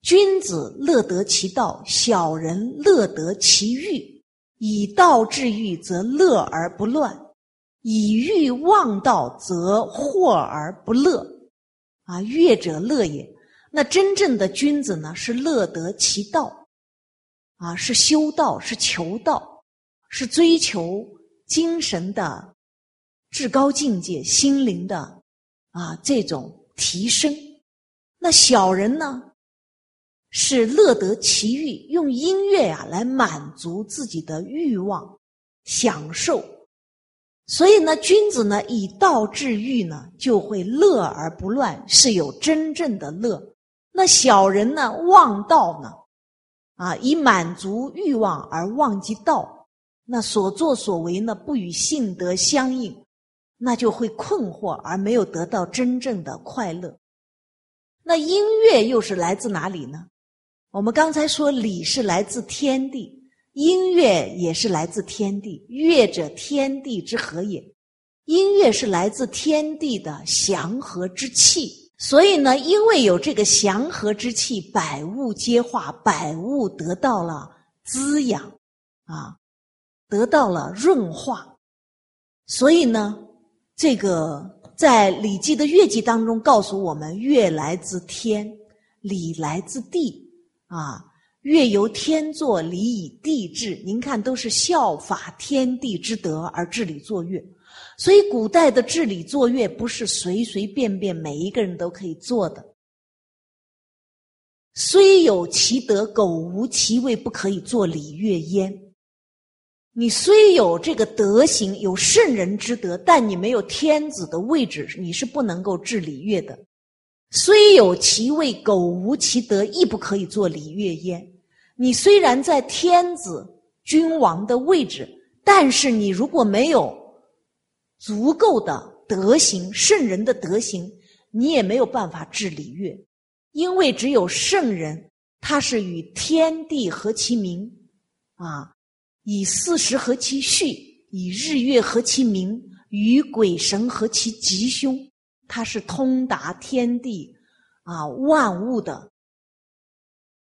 [SPEAKER 1] 君子乐得其道，小人乐得其欲。以道治欲，则乐而不乱。以欲忘道，则惑而不乐，啊，乐者乐也。那真正的君子呢，是乐得其道，啊，是修道，是求道，是追求精神的至高境界、心灵的啊这种提升。那小人呢，是乐得其欲，用音乐呀来满足自己的欲望，享受。所以呢，君子呢以道治欲呢，就会乐而不乱，是有真正的乐。那小人呢忘道呢，啊，以满足欲望而忘记道，那所作所为呢不与性德相应，那就会困惑而没有得到真正的快乐。那音乐又是来自哪里呢？我们刚才说礼是来自天地。音乐也是来自天地，乐者天地之和也。音乐是来自天地的祥和之气，所以呢，因为有这个祥和之气，百物皆化，百物得到了滋养，啊，得到了润化。所以呢，这个在《礼记》的乐记当中告诉我们，乐来自天，礼来自地，啊。乐由天作，礼以地治。您看，都是效法天地之德而治理作乐。所以，古代的治理作乐不是随随便便每一个人都可以做的。虽有其德，苟无其位，不可以作礼乐焉。你虽有这个德行，有圣人之德，但你没有天子的位置，你是不能够治礼乐的。虽有其位，苟无其德，亦不可以做礼乐焉。你虽然在天子君王的位置，但是你如果没有足够的德行、圣人的德行，你也没有办法治礼乐，因为只有圣人，他是与天地合其名，啊，以四时合其序，以日月合其明，与鬼神合其吉凶，他是通达天地啊万物的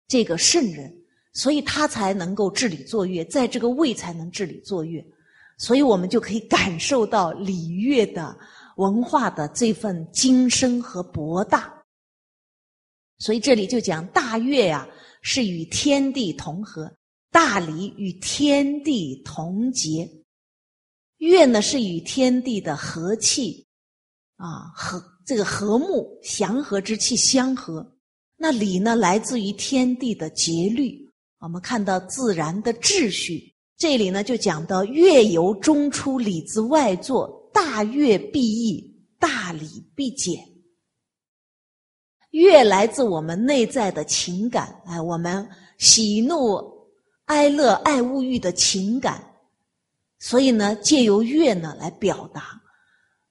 [SPEAKER 1] 这个圣人。所以他才能够治理作乐，在这个位才能治理作乐，所以我们就可以感受到礼乐的文化的这份精深和博大。所以这里就讲大乐呀，是与天地同和；大礼与天地同节。乐呢，是与天地的和气啊和这个和睦祥和之气相合。那礼呢，来自于天地的节律。我们看到自然的秩序，这里呢就讲到月由中出，礼自外作，大乐必易，大礼必简。乐来自我们内在的情感，哎，我们喜怒哀乐爱物欲的情感，所以呢，借由乐呢来表达。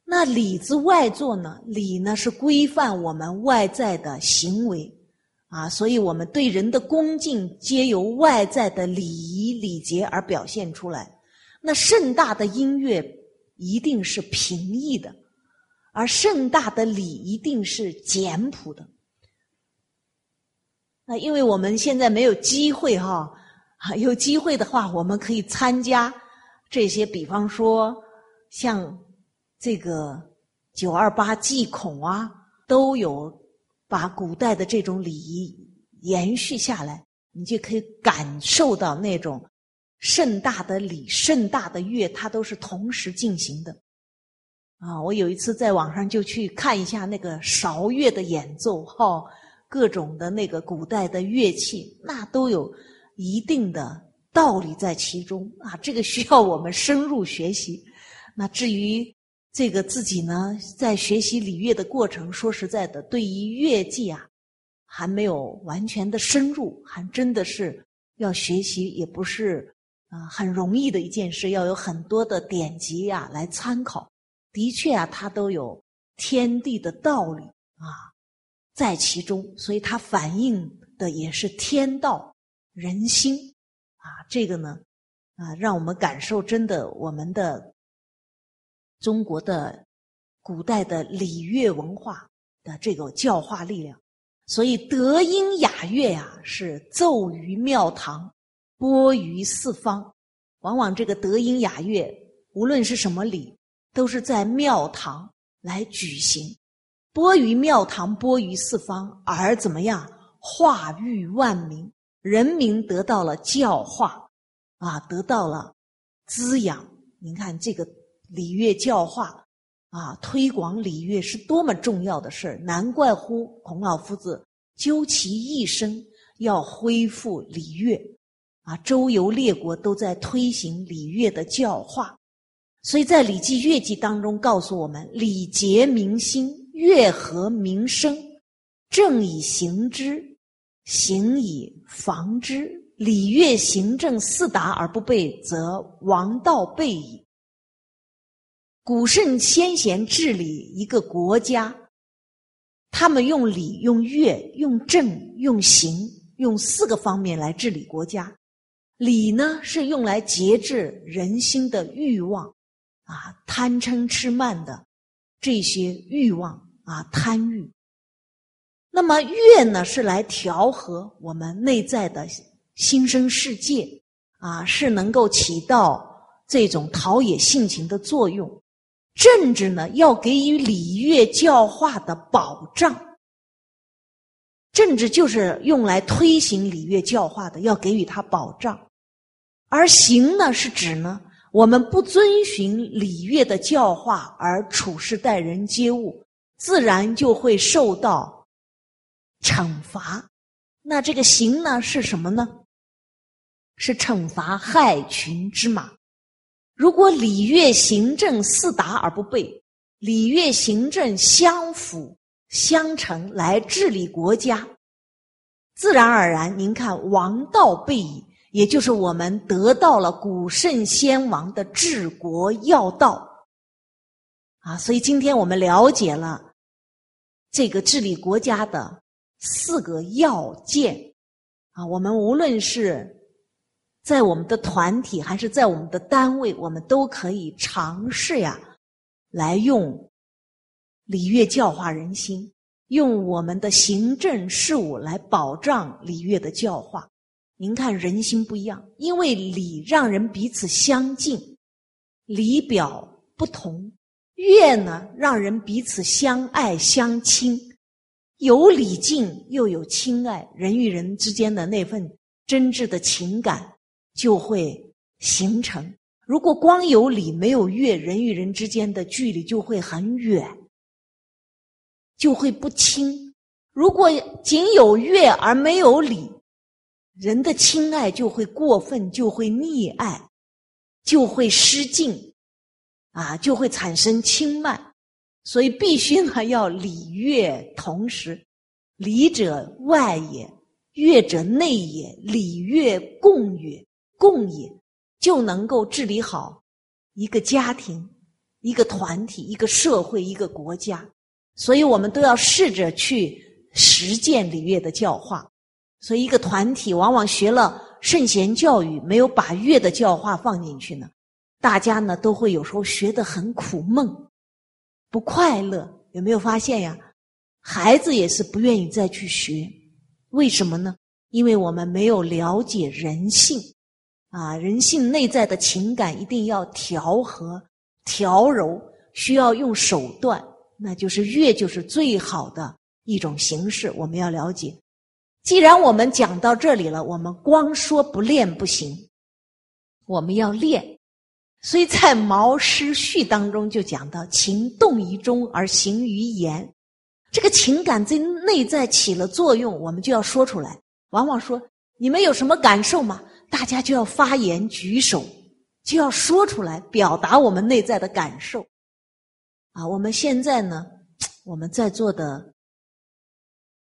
[SPEAKER 1] 那礼之外作呢，礼呢是规范我们外在的行为。啊，所以我们对人的恭敬，皆由外在的礼仪礼节而表现出来。那盛大的音乐一定是平易的，而盛大的礼一定是简朴的。那因为我们现在没有机会哈，有机会的话，我们可以参加这些，比方说像这个九二八祭孔啊，都有。把古代的这种礼仪延续下来，你就可以感受到那种盛大的礼、盛大的乐，它都是同时进行的。啊，我有一次在网上就去看一下那个韶乐的演奏，哈，各种的那个古代的乐器，那都有一定的道理在其中啊。这个需要我们深入学习。那至于。这个自己呢，在学习礼乐的过程，说实在的，对于乐技啊，还没有完全的深入，还真的是要学习，也不是啊很容易的一件事，要有很多的典籍呀来参考。的确啊，它都有天地的道理啊，在其中，所以它反映的也是天道人心啊。这个呢，啊，让我们感受真的我们的中国的古代的礼乐文化的这个教化力量。所以德音雅乐呀，是奏于庙堂，播于四方。往往这个德音雅乐，无论是什么礼，都是在庙堂来举行，播于庙堂，播于四方，而怎么样化育万民，人民得到了教化，啊，得到了滋养。您看这个礼乐教化，啊，推广礼乐是多么重要的事儿。难怪乎孔老夫子究其一生要恢复礼乐。啊，周游列国都在推行礼乐的教化，所以在《礼记乐记》当中告诉我们：礼节民心，乐和民生，正以行之，行以防之。礼乐行政四达而不备，则王道备矣。古圣先贤治理一个国家，他们用礼、用乐、用政、用刑，用四个方面来治理国家。礼呢，是用来节制人心的欲望，啊，贪嗔痴慢的这些欲望啊，贪欲。那么乐呢，是来调和我们内在的心生世界，啊，是能够起到这种陶冶性情的作用。政治呢，要给予礼乐教化的保障。政治就是用来推行礼乐教化的，要给予他保障。而行呢，是指呢，我们不遵循礼乐的教化而处事待人接物，自然就会受到惩罚。那这个行呢，是什么呢？是惩罚害群之马。如果礼乐行政四达而不备，礼乐行政相辅相成来治理国家，自然而然，您看王道备矣。也就是我们得到了古圣先王的治国要道，啊，所以今天我们了解了这个治理国家的四个要件，啊，我们无论是在我们的团体还是在我们的单位，我们都可以尝试呀，来用礼乐教化人心，用我们的行政事务来保障礼乐的教化。您看人心不一样，因为礼让人彼此相近，礼表不同；乐呢，让人彼此相爱相亲，有礼敬又有亲爱，人与人之间的那份真挚的情感就会形成。如果光有礼没有乐，人与人之间的距离就会很远，就会不亲。如果仅有乐而没有礼，人的亲爱就会过分，就会溺爱，就会失敬，啊，就会产生轻慢，所以必须呢要礼乐同时，礼者外也，乐者内也，礼乐共也，共也，就能够治理好一个家庭、一个团体、一个社会、一个国家。所以我们都要试着去实践礼乐的教化。所以，一个团体往往学了圣贤教育，没有把乐的教化放进去呢，大家呢都会有时候学得很苦闷，不快乐。有没有发现呀？孩子也是不愿意再去学，为什么呢？因为我们没有了解人性，啊，人性内在的情感一定要调和、调柔，需要用手段，那就是乐就是最好的一种形式，我们要了解。既然我们讲到这里了，我们光说不练不行，我们要练。所以在《毛诗序》当中就讲到：“情动于中而行于言。”这个情感在内在起了作用，我们就要说出来。往往说你们有什么感受吗？大家就要发言举手，就要说出来，表达我们内在的感受。啊，我们现在呢，我们在座的，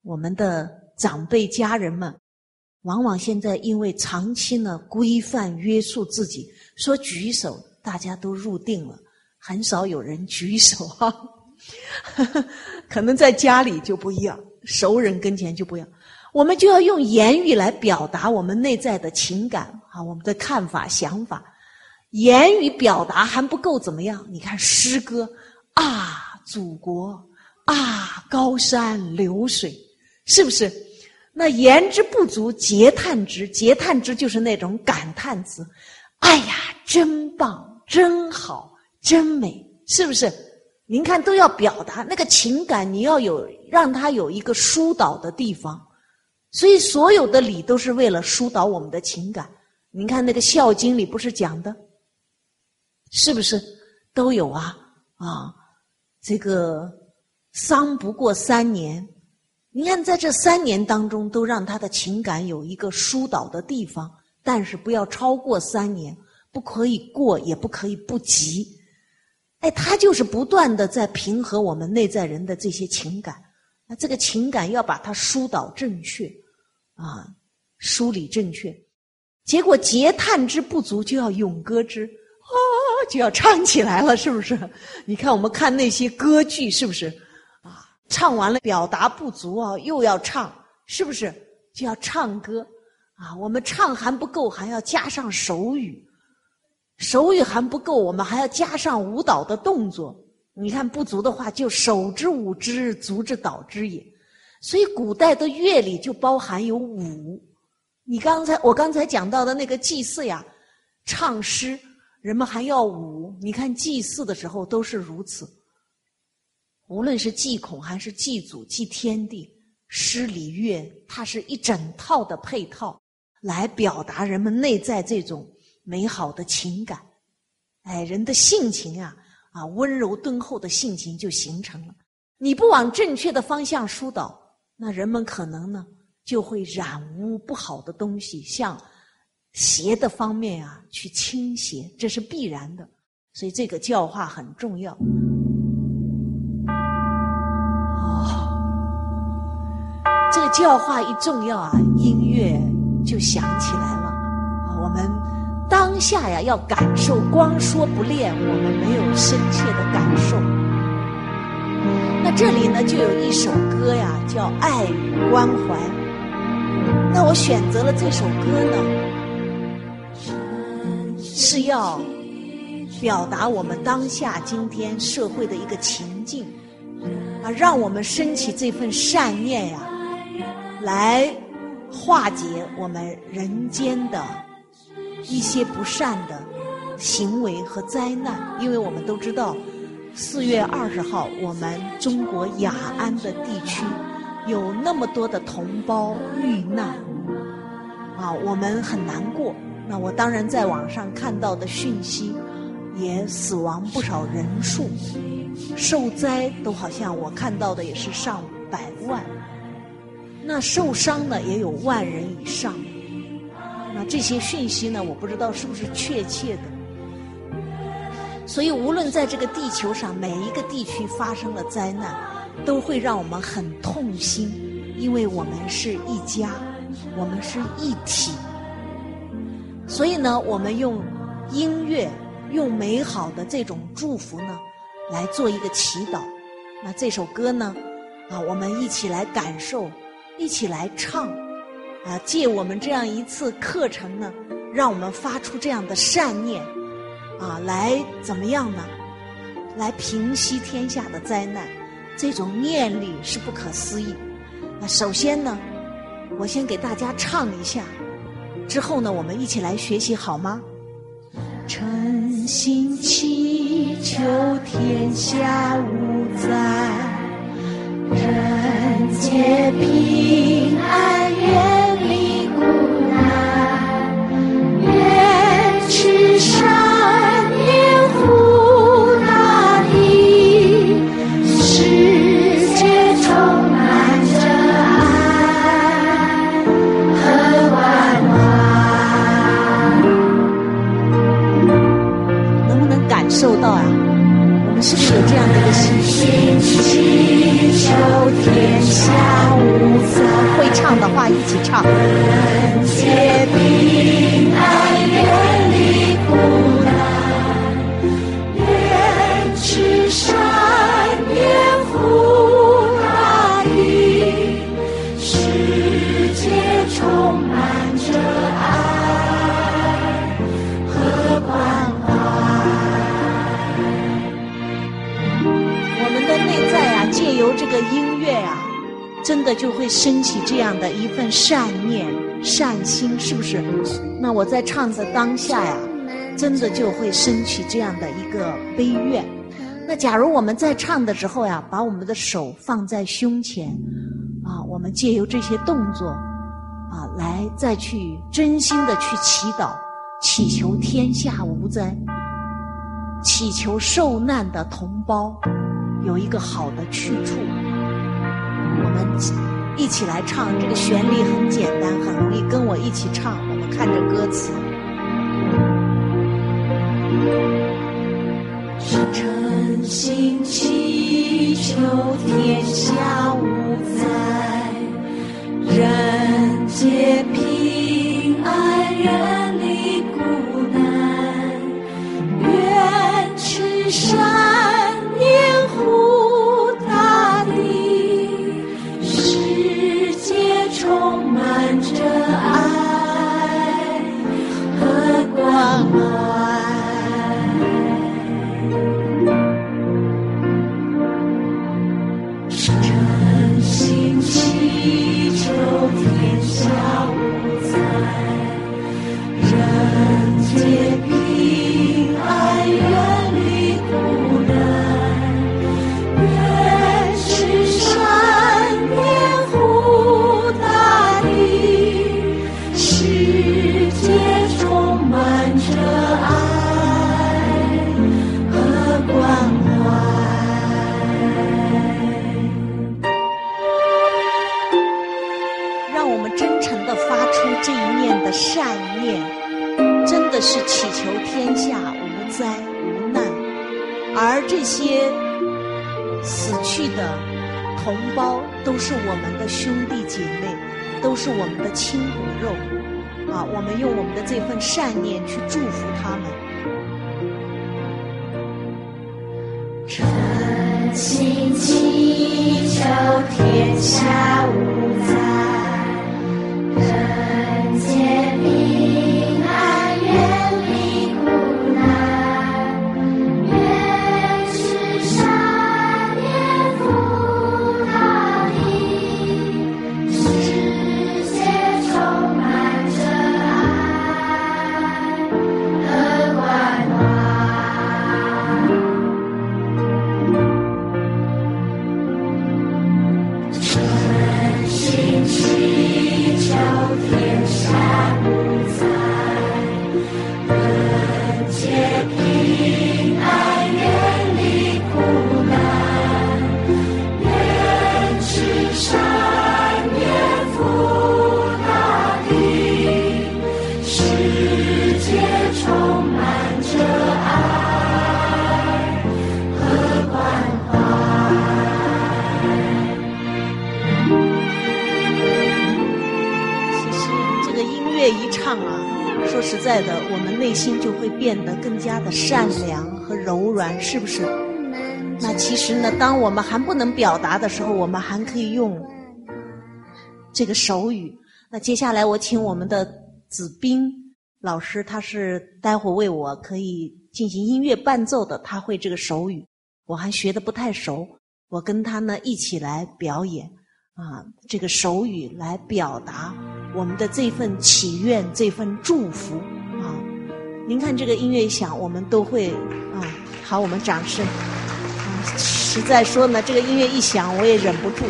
[SPEAKER 1] 我们的。长辈家人们，往往现在因为长期呢规范约束自己，说举手，大家都入定了，很少有人举手哈。可能在家里就不一样，熟人跟前就不一样。我们就要用言语来表达我们内在的情感啊，我们的看法、想法。言语表达还不够怎么样？你看诗歌啊，祖国啊，高山流水，是不是？那言之不足，嗟叹之。嗟叹之就是那种感叹词。哎呀，真棒，真好，真美，是不是？您看都要表达那个情感，你要有让他有一个疏导的地方。所以，所有的礼都是为了疏导我们的情感。你看那个《孝经》里不是讲的，是不是都有啊？啊，这个丧不过三年，你看在这三年当中，都让他的情感有一个疏导的地方，但是不要超过三年，不可以过，也不可以不及。哎，他就是不断的在平和我们内在人的这些情感，那这个情感要把它疏导正确。啊，梳理正确，结果嗟叹之不足，就要咏歌之，啊，就要唱起来了，是不是？你看我们看那些歌剧，是不是？啊，唱完了表达不足啊，又要唱，是不是？就要唱歌，啊，我们唱还不够，还要加上手语，手语还不够，我们还要加上舞蹈的动作。你看不足的话，就手之舞之，足之蹈之也。所以，古代的乐里就包含有舞。你刚才我刚才讲到的那个祭祀呀，唱诗，人们还要舞。你看祭祀的时候都是如此。无论是祭孔还是祭祖、祭天地，诗礼乐，它是一整套的配套，来表达人们内在这种美好的情感。哎，人的性情啊，啊，温柔敦厚的性情就形成了。你不往正确的方向疏导。那人们可能呢，就会染污不好的东西，向邪的方面啊去倾斜，这是必然的。所以这个教化很重要。这个教化一重要啊，音乐就响起来了。我们当下呀要感受，光说不练，我们没有深切的感受。那这里呢，就有一首歌呀，叫《爱与关怀》。那我选择了这首歌呢，是要表达我们当下今天社会的一个情境啊，让我们升起这份善念呀，来化解我们人间的一些不善的行为和灾难，因为我们都知道。四月二十号，我们中国雅安的地区有那么多的同胞遇难，啊，我们很难过。那我当然在网上看到的讯息，也死亡不少人数，受灾都好像我看到的也是上百万，那受伤的也有万人以上。那这些讯息呢，我不知道是不是确切的。所以，无论在这个地球上每一个地区发生了灾难，都会让我们很痛心，因为我们是一家，我们是一体。所以呢，我们用音乐，用美好的这种祝福呢，来做一个祈祷。那这首歌呢，啊，我们一起来感受，一起来唱，啊，借我们这样一次课程呢，让我们发出这样的善念。啊，来怎么样呢？来平息天下的灾难，这种念力是不可思议。那首先呢，我先给大家唱一下，之后呢，我们一起来学习好吗？诚心祈求天下无灾，人皆平安，远离苦难，愿世上。是不是有这样的一个心？祈求天下无灾，会唱的话一起唱。真的就会升起这样的一份善念、善心，是不是？那我在唱的当下呀，真的就会升起这样的一个悲愿。那假如我们在唱的时候呀，把我们的手放在胸前，啊，我们借由这些动作，啊，来再去真心的去祈祷，祈求天下无灾，祈求受难的同胞有一个好的去处。我们一起来唱，这个旋律很简单，很容易跟我一起唱。我们看着歌词。心祈求天下无灾，人皆平安，人离苦难，愿持善善念真的是祈求天下无灾无难而这些死去的同胞都是我们的兄弟姐妹都是我们的亲骨肉啊我们用我们的这份善念去祝福他们。
[SPEAKER 3] 诚心祈求天下无灾人皆平
[SPEAKER 1] 当我们还不能表达的时候，我们还可以用这个手语。那接下来我请我们的子斌老师，他是待会为我可以进行音乐伴奏的，他会这个手语，我还学的不太熟，我跟他呢一起来表演啊，这个手语来表达我们的这份祈愿、这份祝福啊。您看这个音乐响，我们都会啊，好，我们掌声。实在说呢，这个音乐一响，我也忍不住。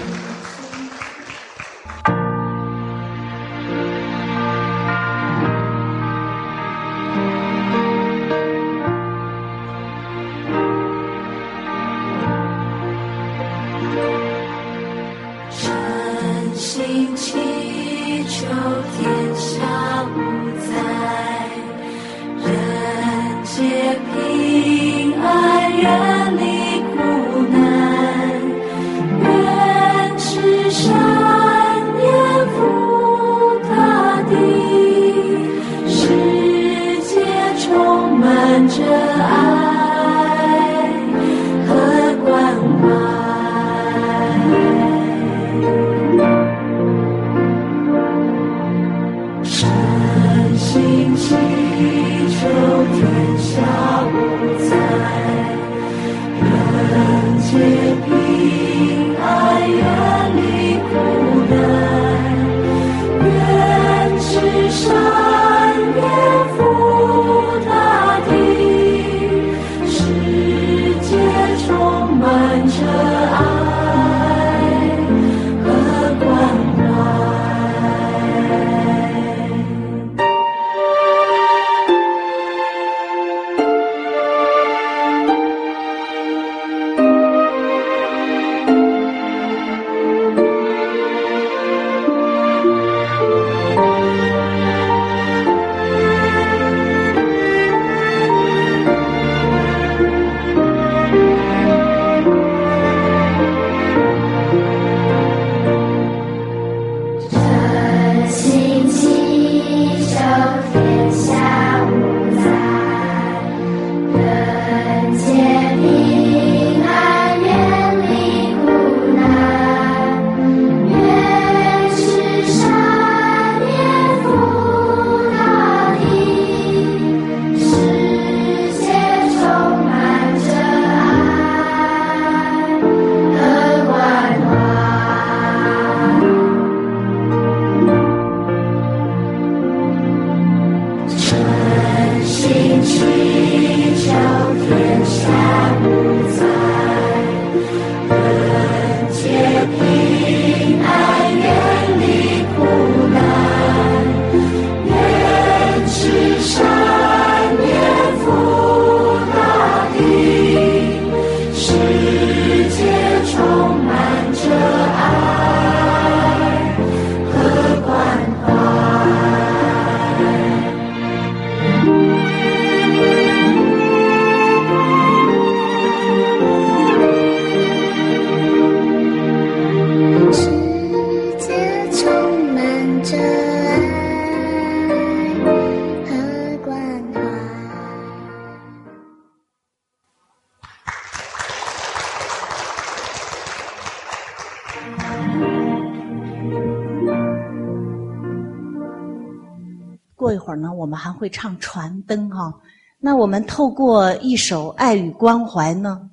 [SPEAKER 3] 那我们
[SPEAKER 1] 还会唱《传灯》哈，那我们透过一首《爱与关怀》呢，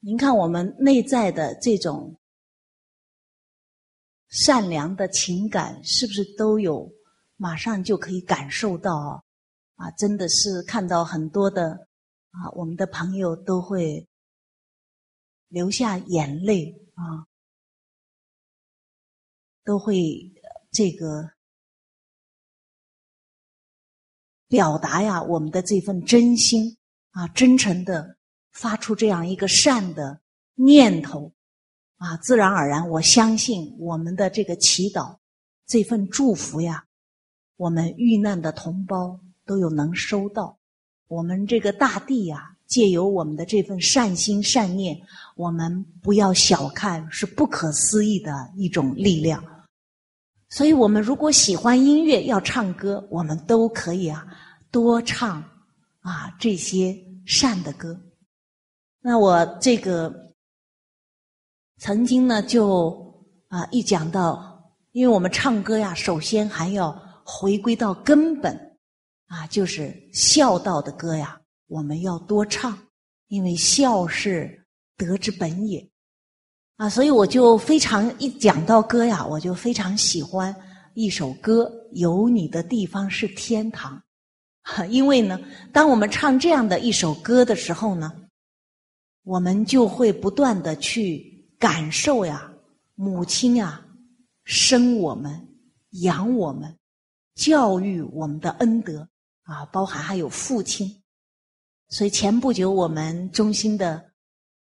[SPEAKER 1] 您看我们内在的这种善良的情感，是不是都有马上就可以感受到？啊，真的是看到很多的啊，我们的朋友都会流下眼泪啊，都会这个。表达呀，我们的这份真心啊，真诚的发出这样一个善的念头啊，自然而然，我相信我们的这个祈祷，这份祝福呀，我们遇难的同胞都有能收到。我们这个大地呀，借由我们的这份善心善念，我们不要小看，是不可思议的一种力量。所以，我们如果喜欢音乐，要唱歌，我们都可以啊，多唱啊这些善的歌。那我这个曾经呢，就啊一讲到，因为我们唱歌呀，首先还要回归到根本啊，就是孝道的歌呀，我们要多唱，因为孝是德之本也。啊，所以我就非常一讲到歌呀，我就非常喜欢一首歌，《有你的地方是天堂》。因为呢，当我们唱这样的一首歌的时候呢，我们就会不断的去感受呀，母亲呀，生我们、养我们、教育我们的恩德啊，包含还有父亲。所以前不久我们中心的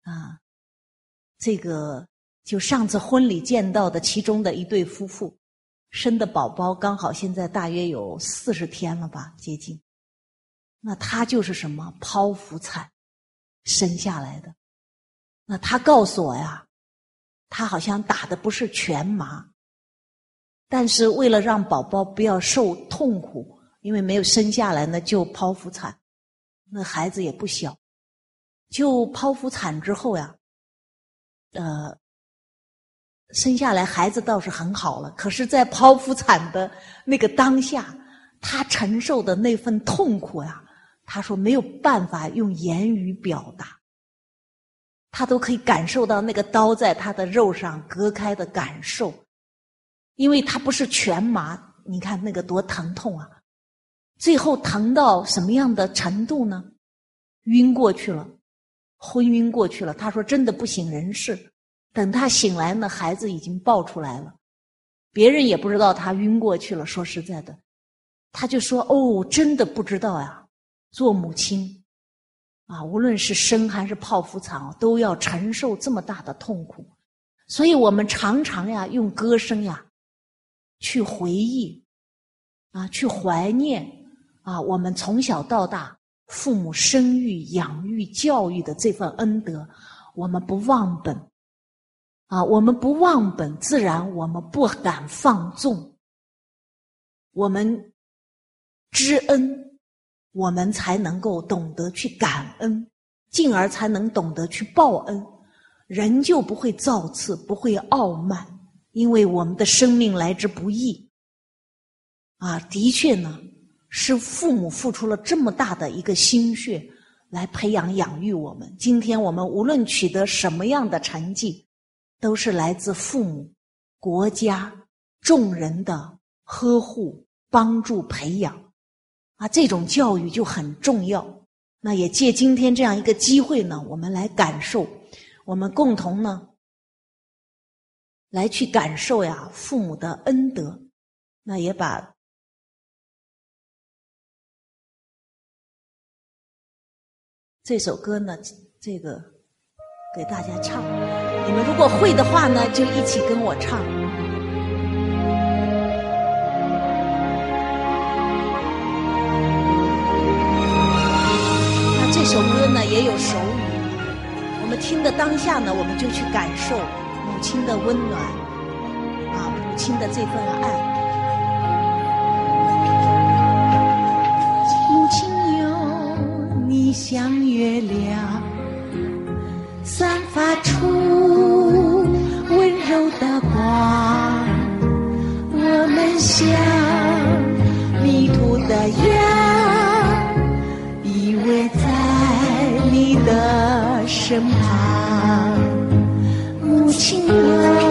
[SPEAKER 1] 啊。这个就上次婚礼见到的其中的一对夫妇，生的宝宝刚好现在大约有四十天了吧，接近。那他就是什么剖腹产生下来的。那他告诉我呀，他好像打的不是全麻，但是为了让宝宝不要受痛苦，因为没有生下来呢，就剖腹产。那孩子也不小，就剖腹产之后呀。呃，生下来孩子倒是很好了，可是，在剖腹产的那个当下，他承受的那份痛苦呀，他说没有办法用言语表达，他都可以感受到那个刀在他的肉上割开的感受，因为他不是全麻，你看那个多疼痛啊！最后疼到什么样的程度呢？晕过去了。昏晕过去了，他说：“真的不省人事。”等他醒来呢，孩子已经抱出来了，别人也不知道他晕过去了。说实在的，他就说：“哦，真的不知道呀。做母亲啊，无论是生还是剖腹产，都要承受这么大的痛苦。所以我们常常呀，用歌声呀，去回忆啊，去怀念啊，我们从小到大。”父母生育、养育、教育的这份恩德，我们不忘本，啊，我们不忘本，自然我们不敢放纵。我们知恩，我们才能够懂得去感恩，进而才能懂得去报恩，人就不会造次，不会傲慢，因为我们的生命来之不易。啊，的确呢，是父母付出了这么大的一个心血来培养养育我们。今天我们无论取得什么样的成绩，都是来自父母、国家、众人的呵护、帮助、培养。啊，这种教育就很重要。那也借今天这样一个机会呢，我们来感受，我们共同呢，来去感受呀父母的恩德。那也把。这首歌呢，这个给大家唱。你们如果会的话呢，就一起跟我唱。那这首歌呢也有手语，我们听的当下呢，我们就去感受母亲的温暖，啊，母亲的这份爱。像月亮，散发出温柔的光。我们像迷途的羊，依偎在你的身旁。母亲啊。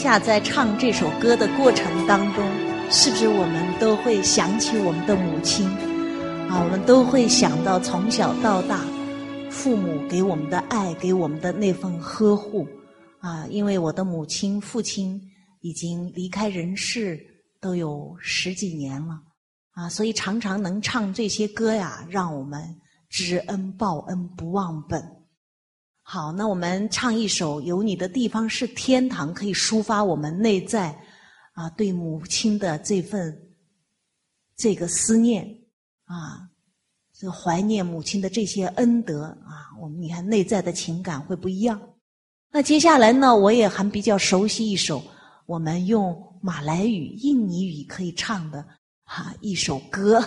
[SPEAKER 1] 下在唱这首歌的过程当中，是不是我们都会想起我们的母亲？啊，我们都会想到从小到大，父母给我们的爱，给我们的那份呵护。啊，因为我的母亲、父亲已经离开人世都有十几年了，啊，所以常常能唱这些歌呀，让我们知恩报恩，不忘本。好，那我们唱一首《有你的地方是天堂》，可以抒发我们内在啊，对母亲的这份这个思念啊，这怀念母亲的这些恩德啊，我们你看内在的情感会不一样。那接下来呢，我也还比较熟悉一首我们用马来语、印尼语可以唱的哈一首歌。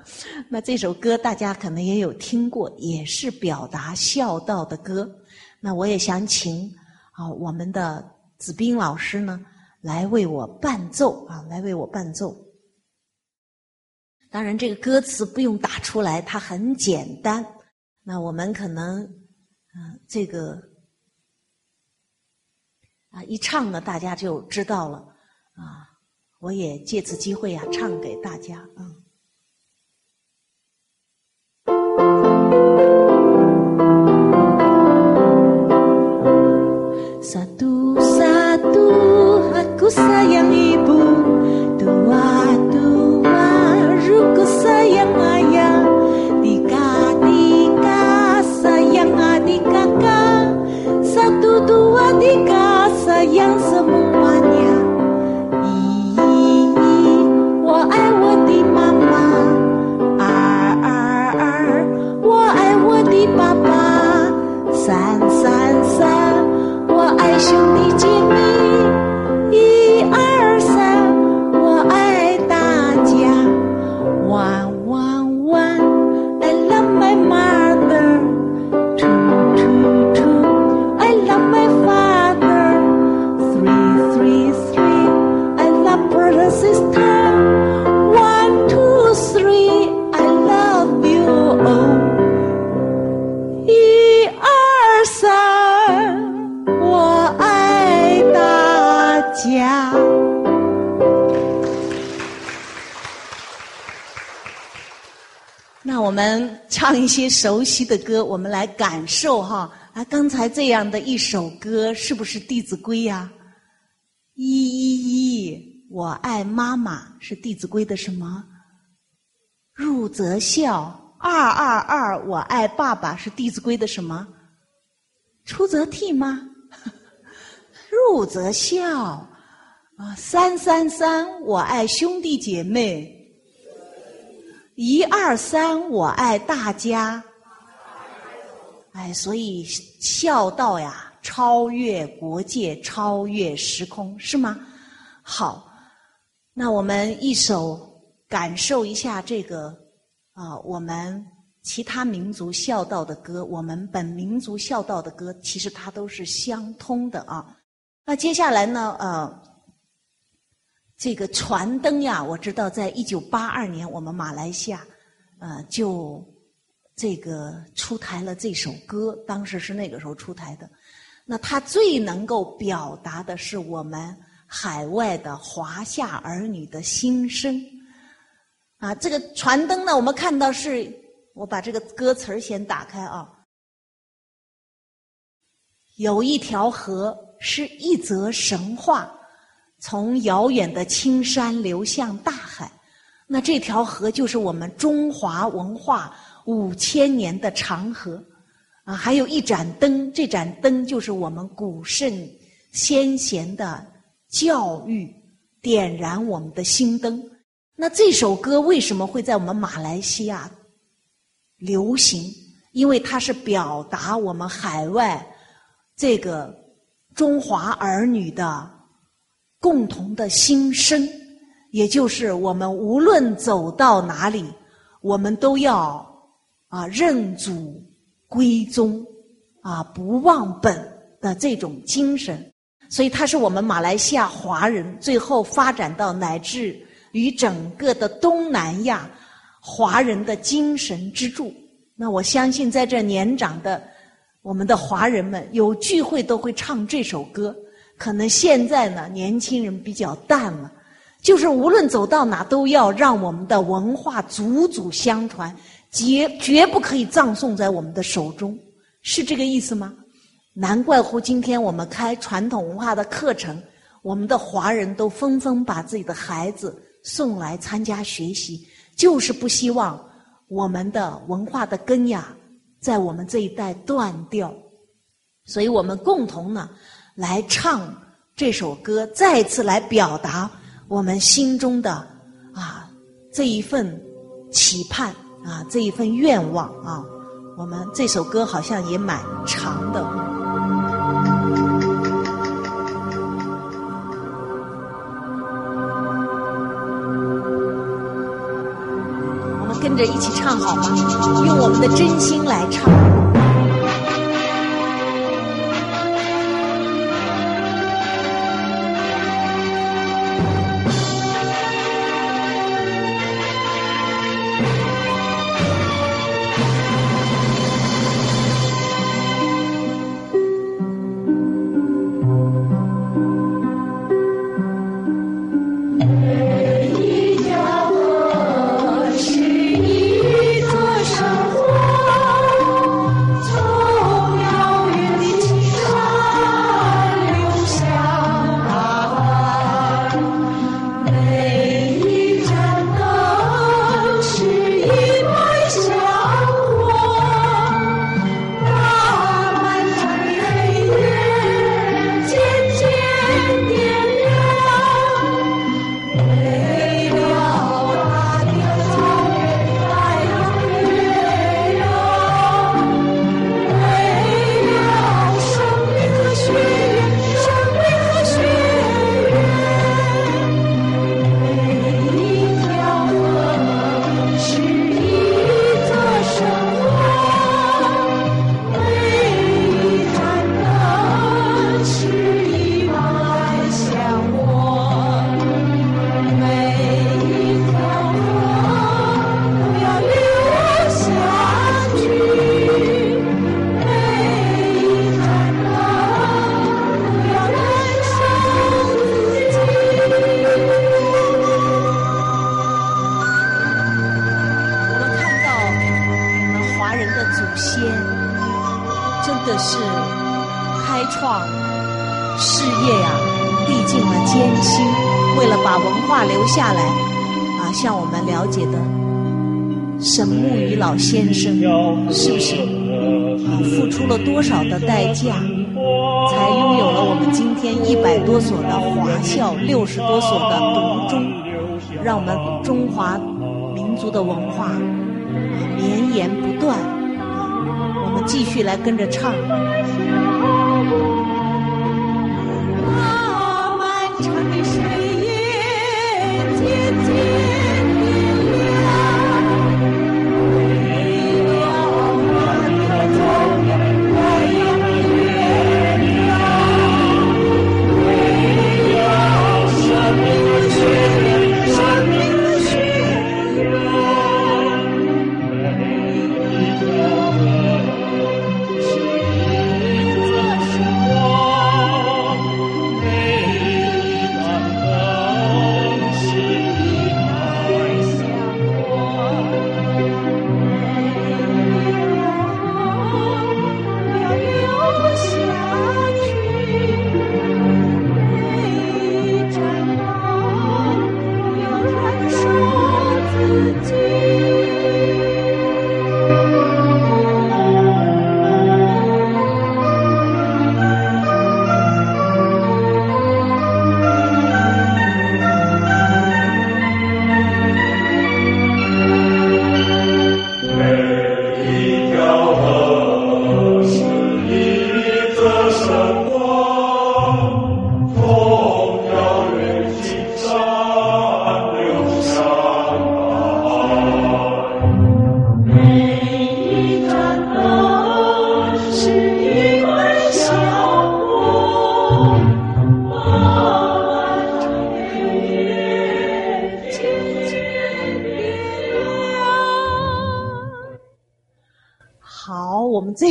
[SPEAKER 1] 那这首歌大家可能也有听过，也是表达孝道的歌。那我也想请啊我们的子斌老师呢来为我伴奏啊，来为我伴奏。当然，这个歌词不用打出来，它很简单。那我们可能嗯这个。啊，一唱呢，大家就知道了。啊，我也借此机会啊，唱给大家啊。爸爸，三三三，我爱兄一些熟悉的歌，我们来感受哈。啊，刚才这样的一首歌，是不是《弟子规》呀？一一一，我爱妈妈是《弟子规》的什么？入则孝。二二二，我爱爸爸是《弟子规》的什么？出则悌吗？入则孝。啊，三三三，我爱兄弟姐妹。一二三，我爱大家。哎，所以孝道呀，超越国界，超越时空，是吗？好，那我们一首感受一下这个啊，我们其他民族孝道的歌，我们本民族孝道的歌，其实它都是相通的啊。那接下来呢，呃。这个船灯呀，我知道，在一九八二年，我们马来西亚，呃，就这个出台了这首歌，当时是那个时候出台的。那它最能够表达的是我们海外的华夏儿女的心声。啊，这个船灯呢，我们看到是，我把这个歌词儿先打开啊。有一条河，是一则神话。从遥远的青山流向大海，那这条河就是我们中华文化五千年的长河啊！还有一盏灯，这盏灯就是我们古圣先贤的教育，点燃我们的心灯。那这首歌为什么会在我们马来西亚流行？因为它是表达我们海外这个中华儿女的。共同的心声，也就是我们无论走到哪里，我们都要啊认祖归宗，啊不忘本的这种精神。所以，它是我们马来西亚华人最后发展到乃至于整个的东南亚华人的精神支柱。那我相信，在这年长的我们的华人们有聚会都会唱这首歌。可能现在呢，年轻人比较淡了，就是无论走到哪，都要让我们的文化祖祖相传，绝绝不可以葬送在我们的手中，是这个意思吗？难怪乎今天我们开传统文化的课程，我们的华人都纷纷把自己的孩子送来参加学习，就是不希望我们的文化的根呀，在我们这一代断掉，所以我们共同呢。来唱这首歌再次来表达我们心中的啊这一份期盼啊这一份愿望啊我们这首歌好像也蛮长的。我们跟着一起唱好吗？用我们的真心来唱。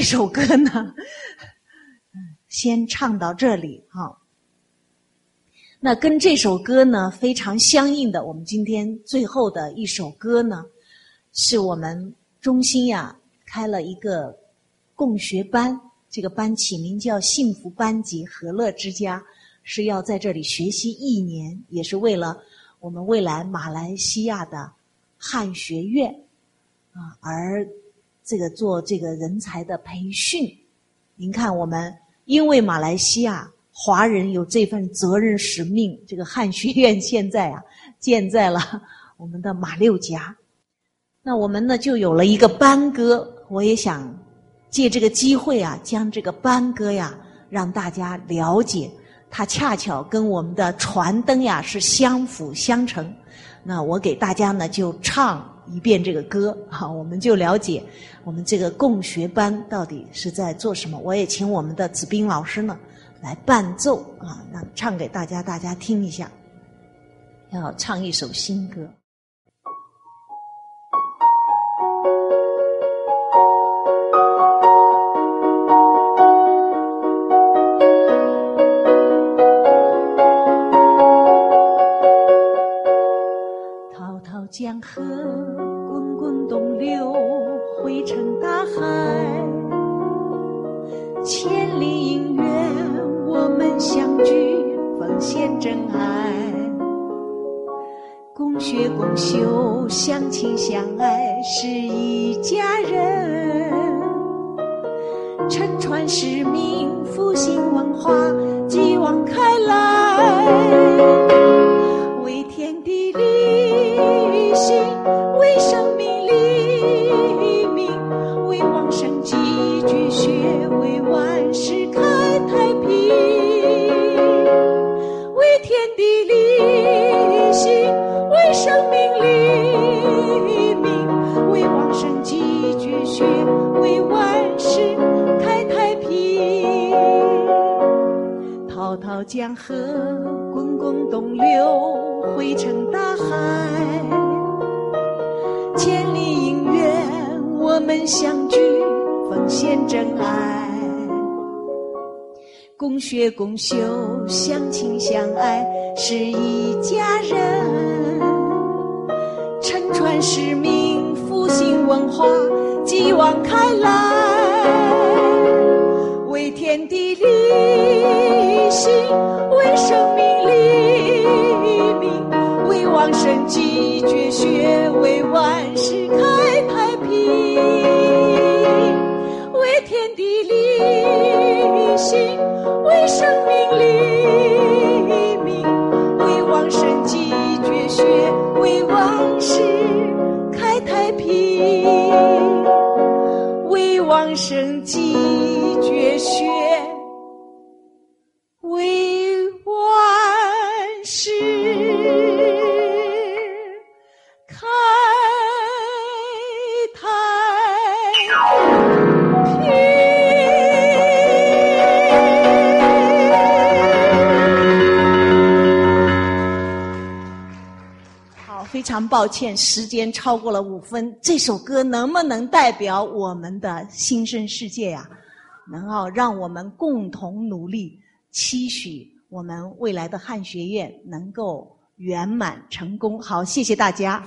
[SPEAKER 1] 首歌呢 先唱到这里哈。那跟这首歌呢非常相应的我们今天最后的一首歌呢是我们中心呀开了一个共学班这个班起名叫幸福班级和乐之家是要在这里学习一年也是为了我们未来马来西亚的汉学院啊而这个做这个人才的培训。您看我们因为马来西亚华人有这份责任使命这个汉学院现在啊 建在了我们的马六甲。那我们呢就有了一个班歌我也想借这个机会啊将这个班歌呀让大家了解它恰巧跟我们的船灯呀是相辅相成。那我给大家呢就唱一遍这个歌，好，我们就了解我们这个共学班到底是在做什么。我也请我们的子斌老师呢来伴奏啊，那唱给大家，大家听一下。要唱一首新歌。滔滔江河，滚滚东流，汇成大海。千里姻缘，我们相聚，奉献真爱。共学共修，相亲相爱，是一家人。承传使命，复兴文化，继往开来。江河，滚滚东流，汇成大海。千里姻缘，我们相聚，奉献真爱。共学共修，相亲相爱，是一家人。承传使命，复兴文化，继往开来。为天地立心，为生命立命，为往生继绝学，为万世开太平。为天地立心，为生命立命，为往生继绝学，为万世开太平。为往生继抱歉，时间超过了五分。这首歌能不能代表我们的新生世界呀、能够让我们共同努力，期许我们未来的汉学院能够圆满成功。好，谢谢大家。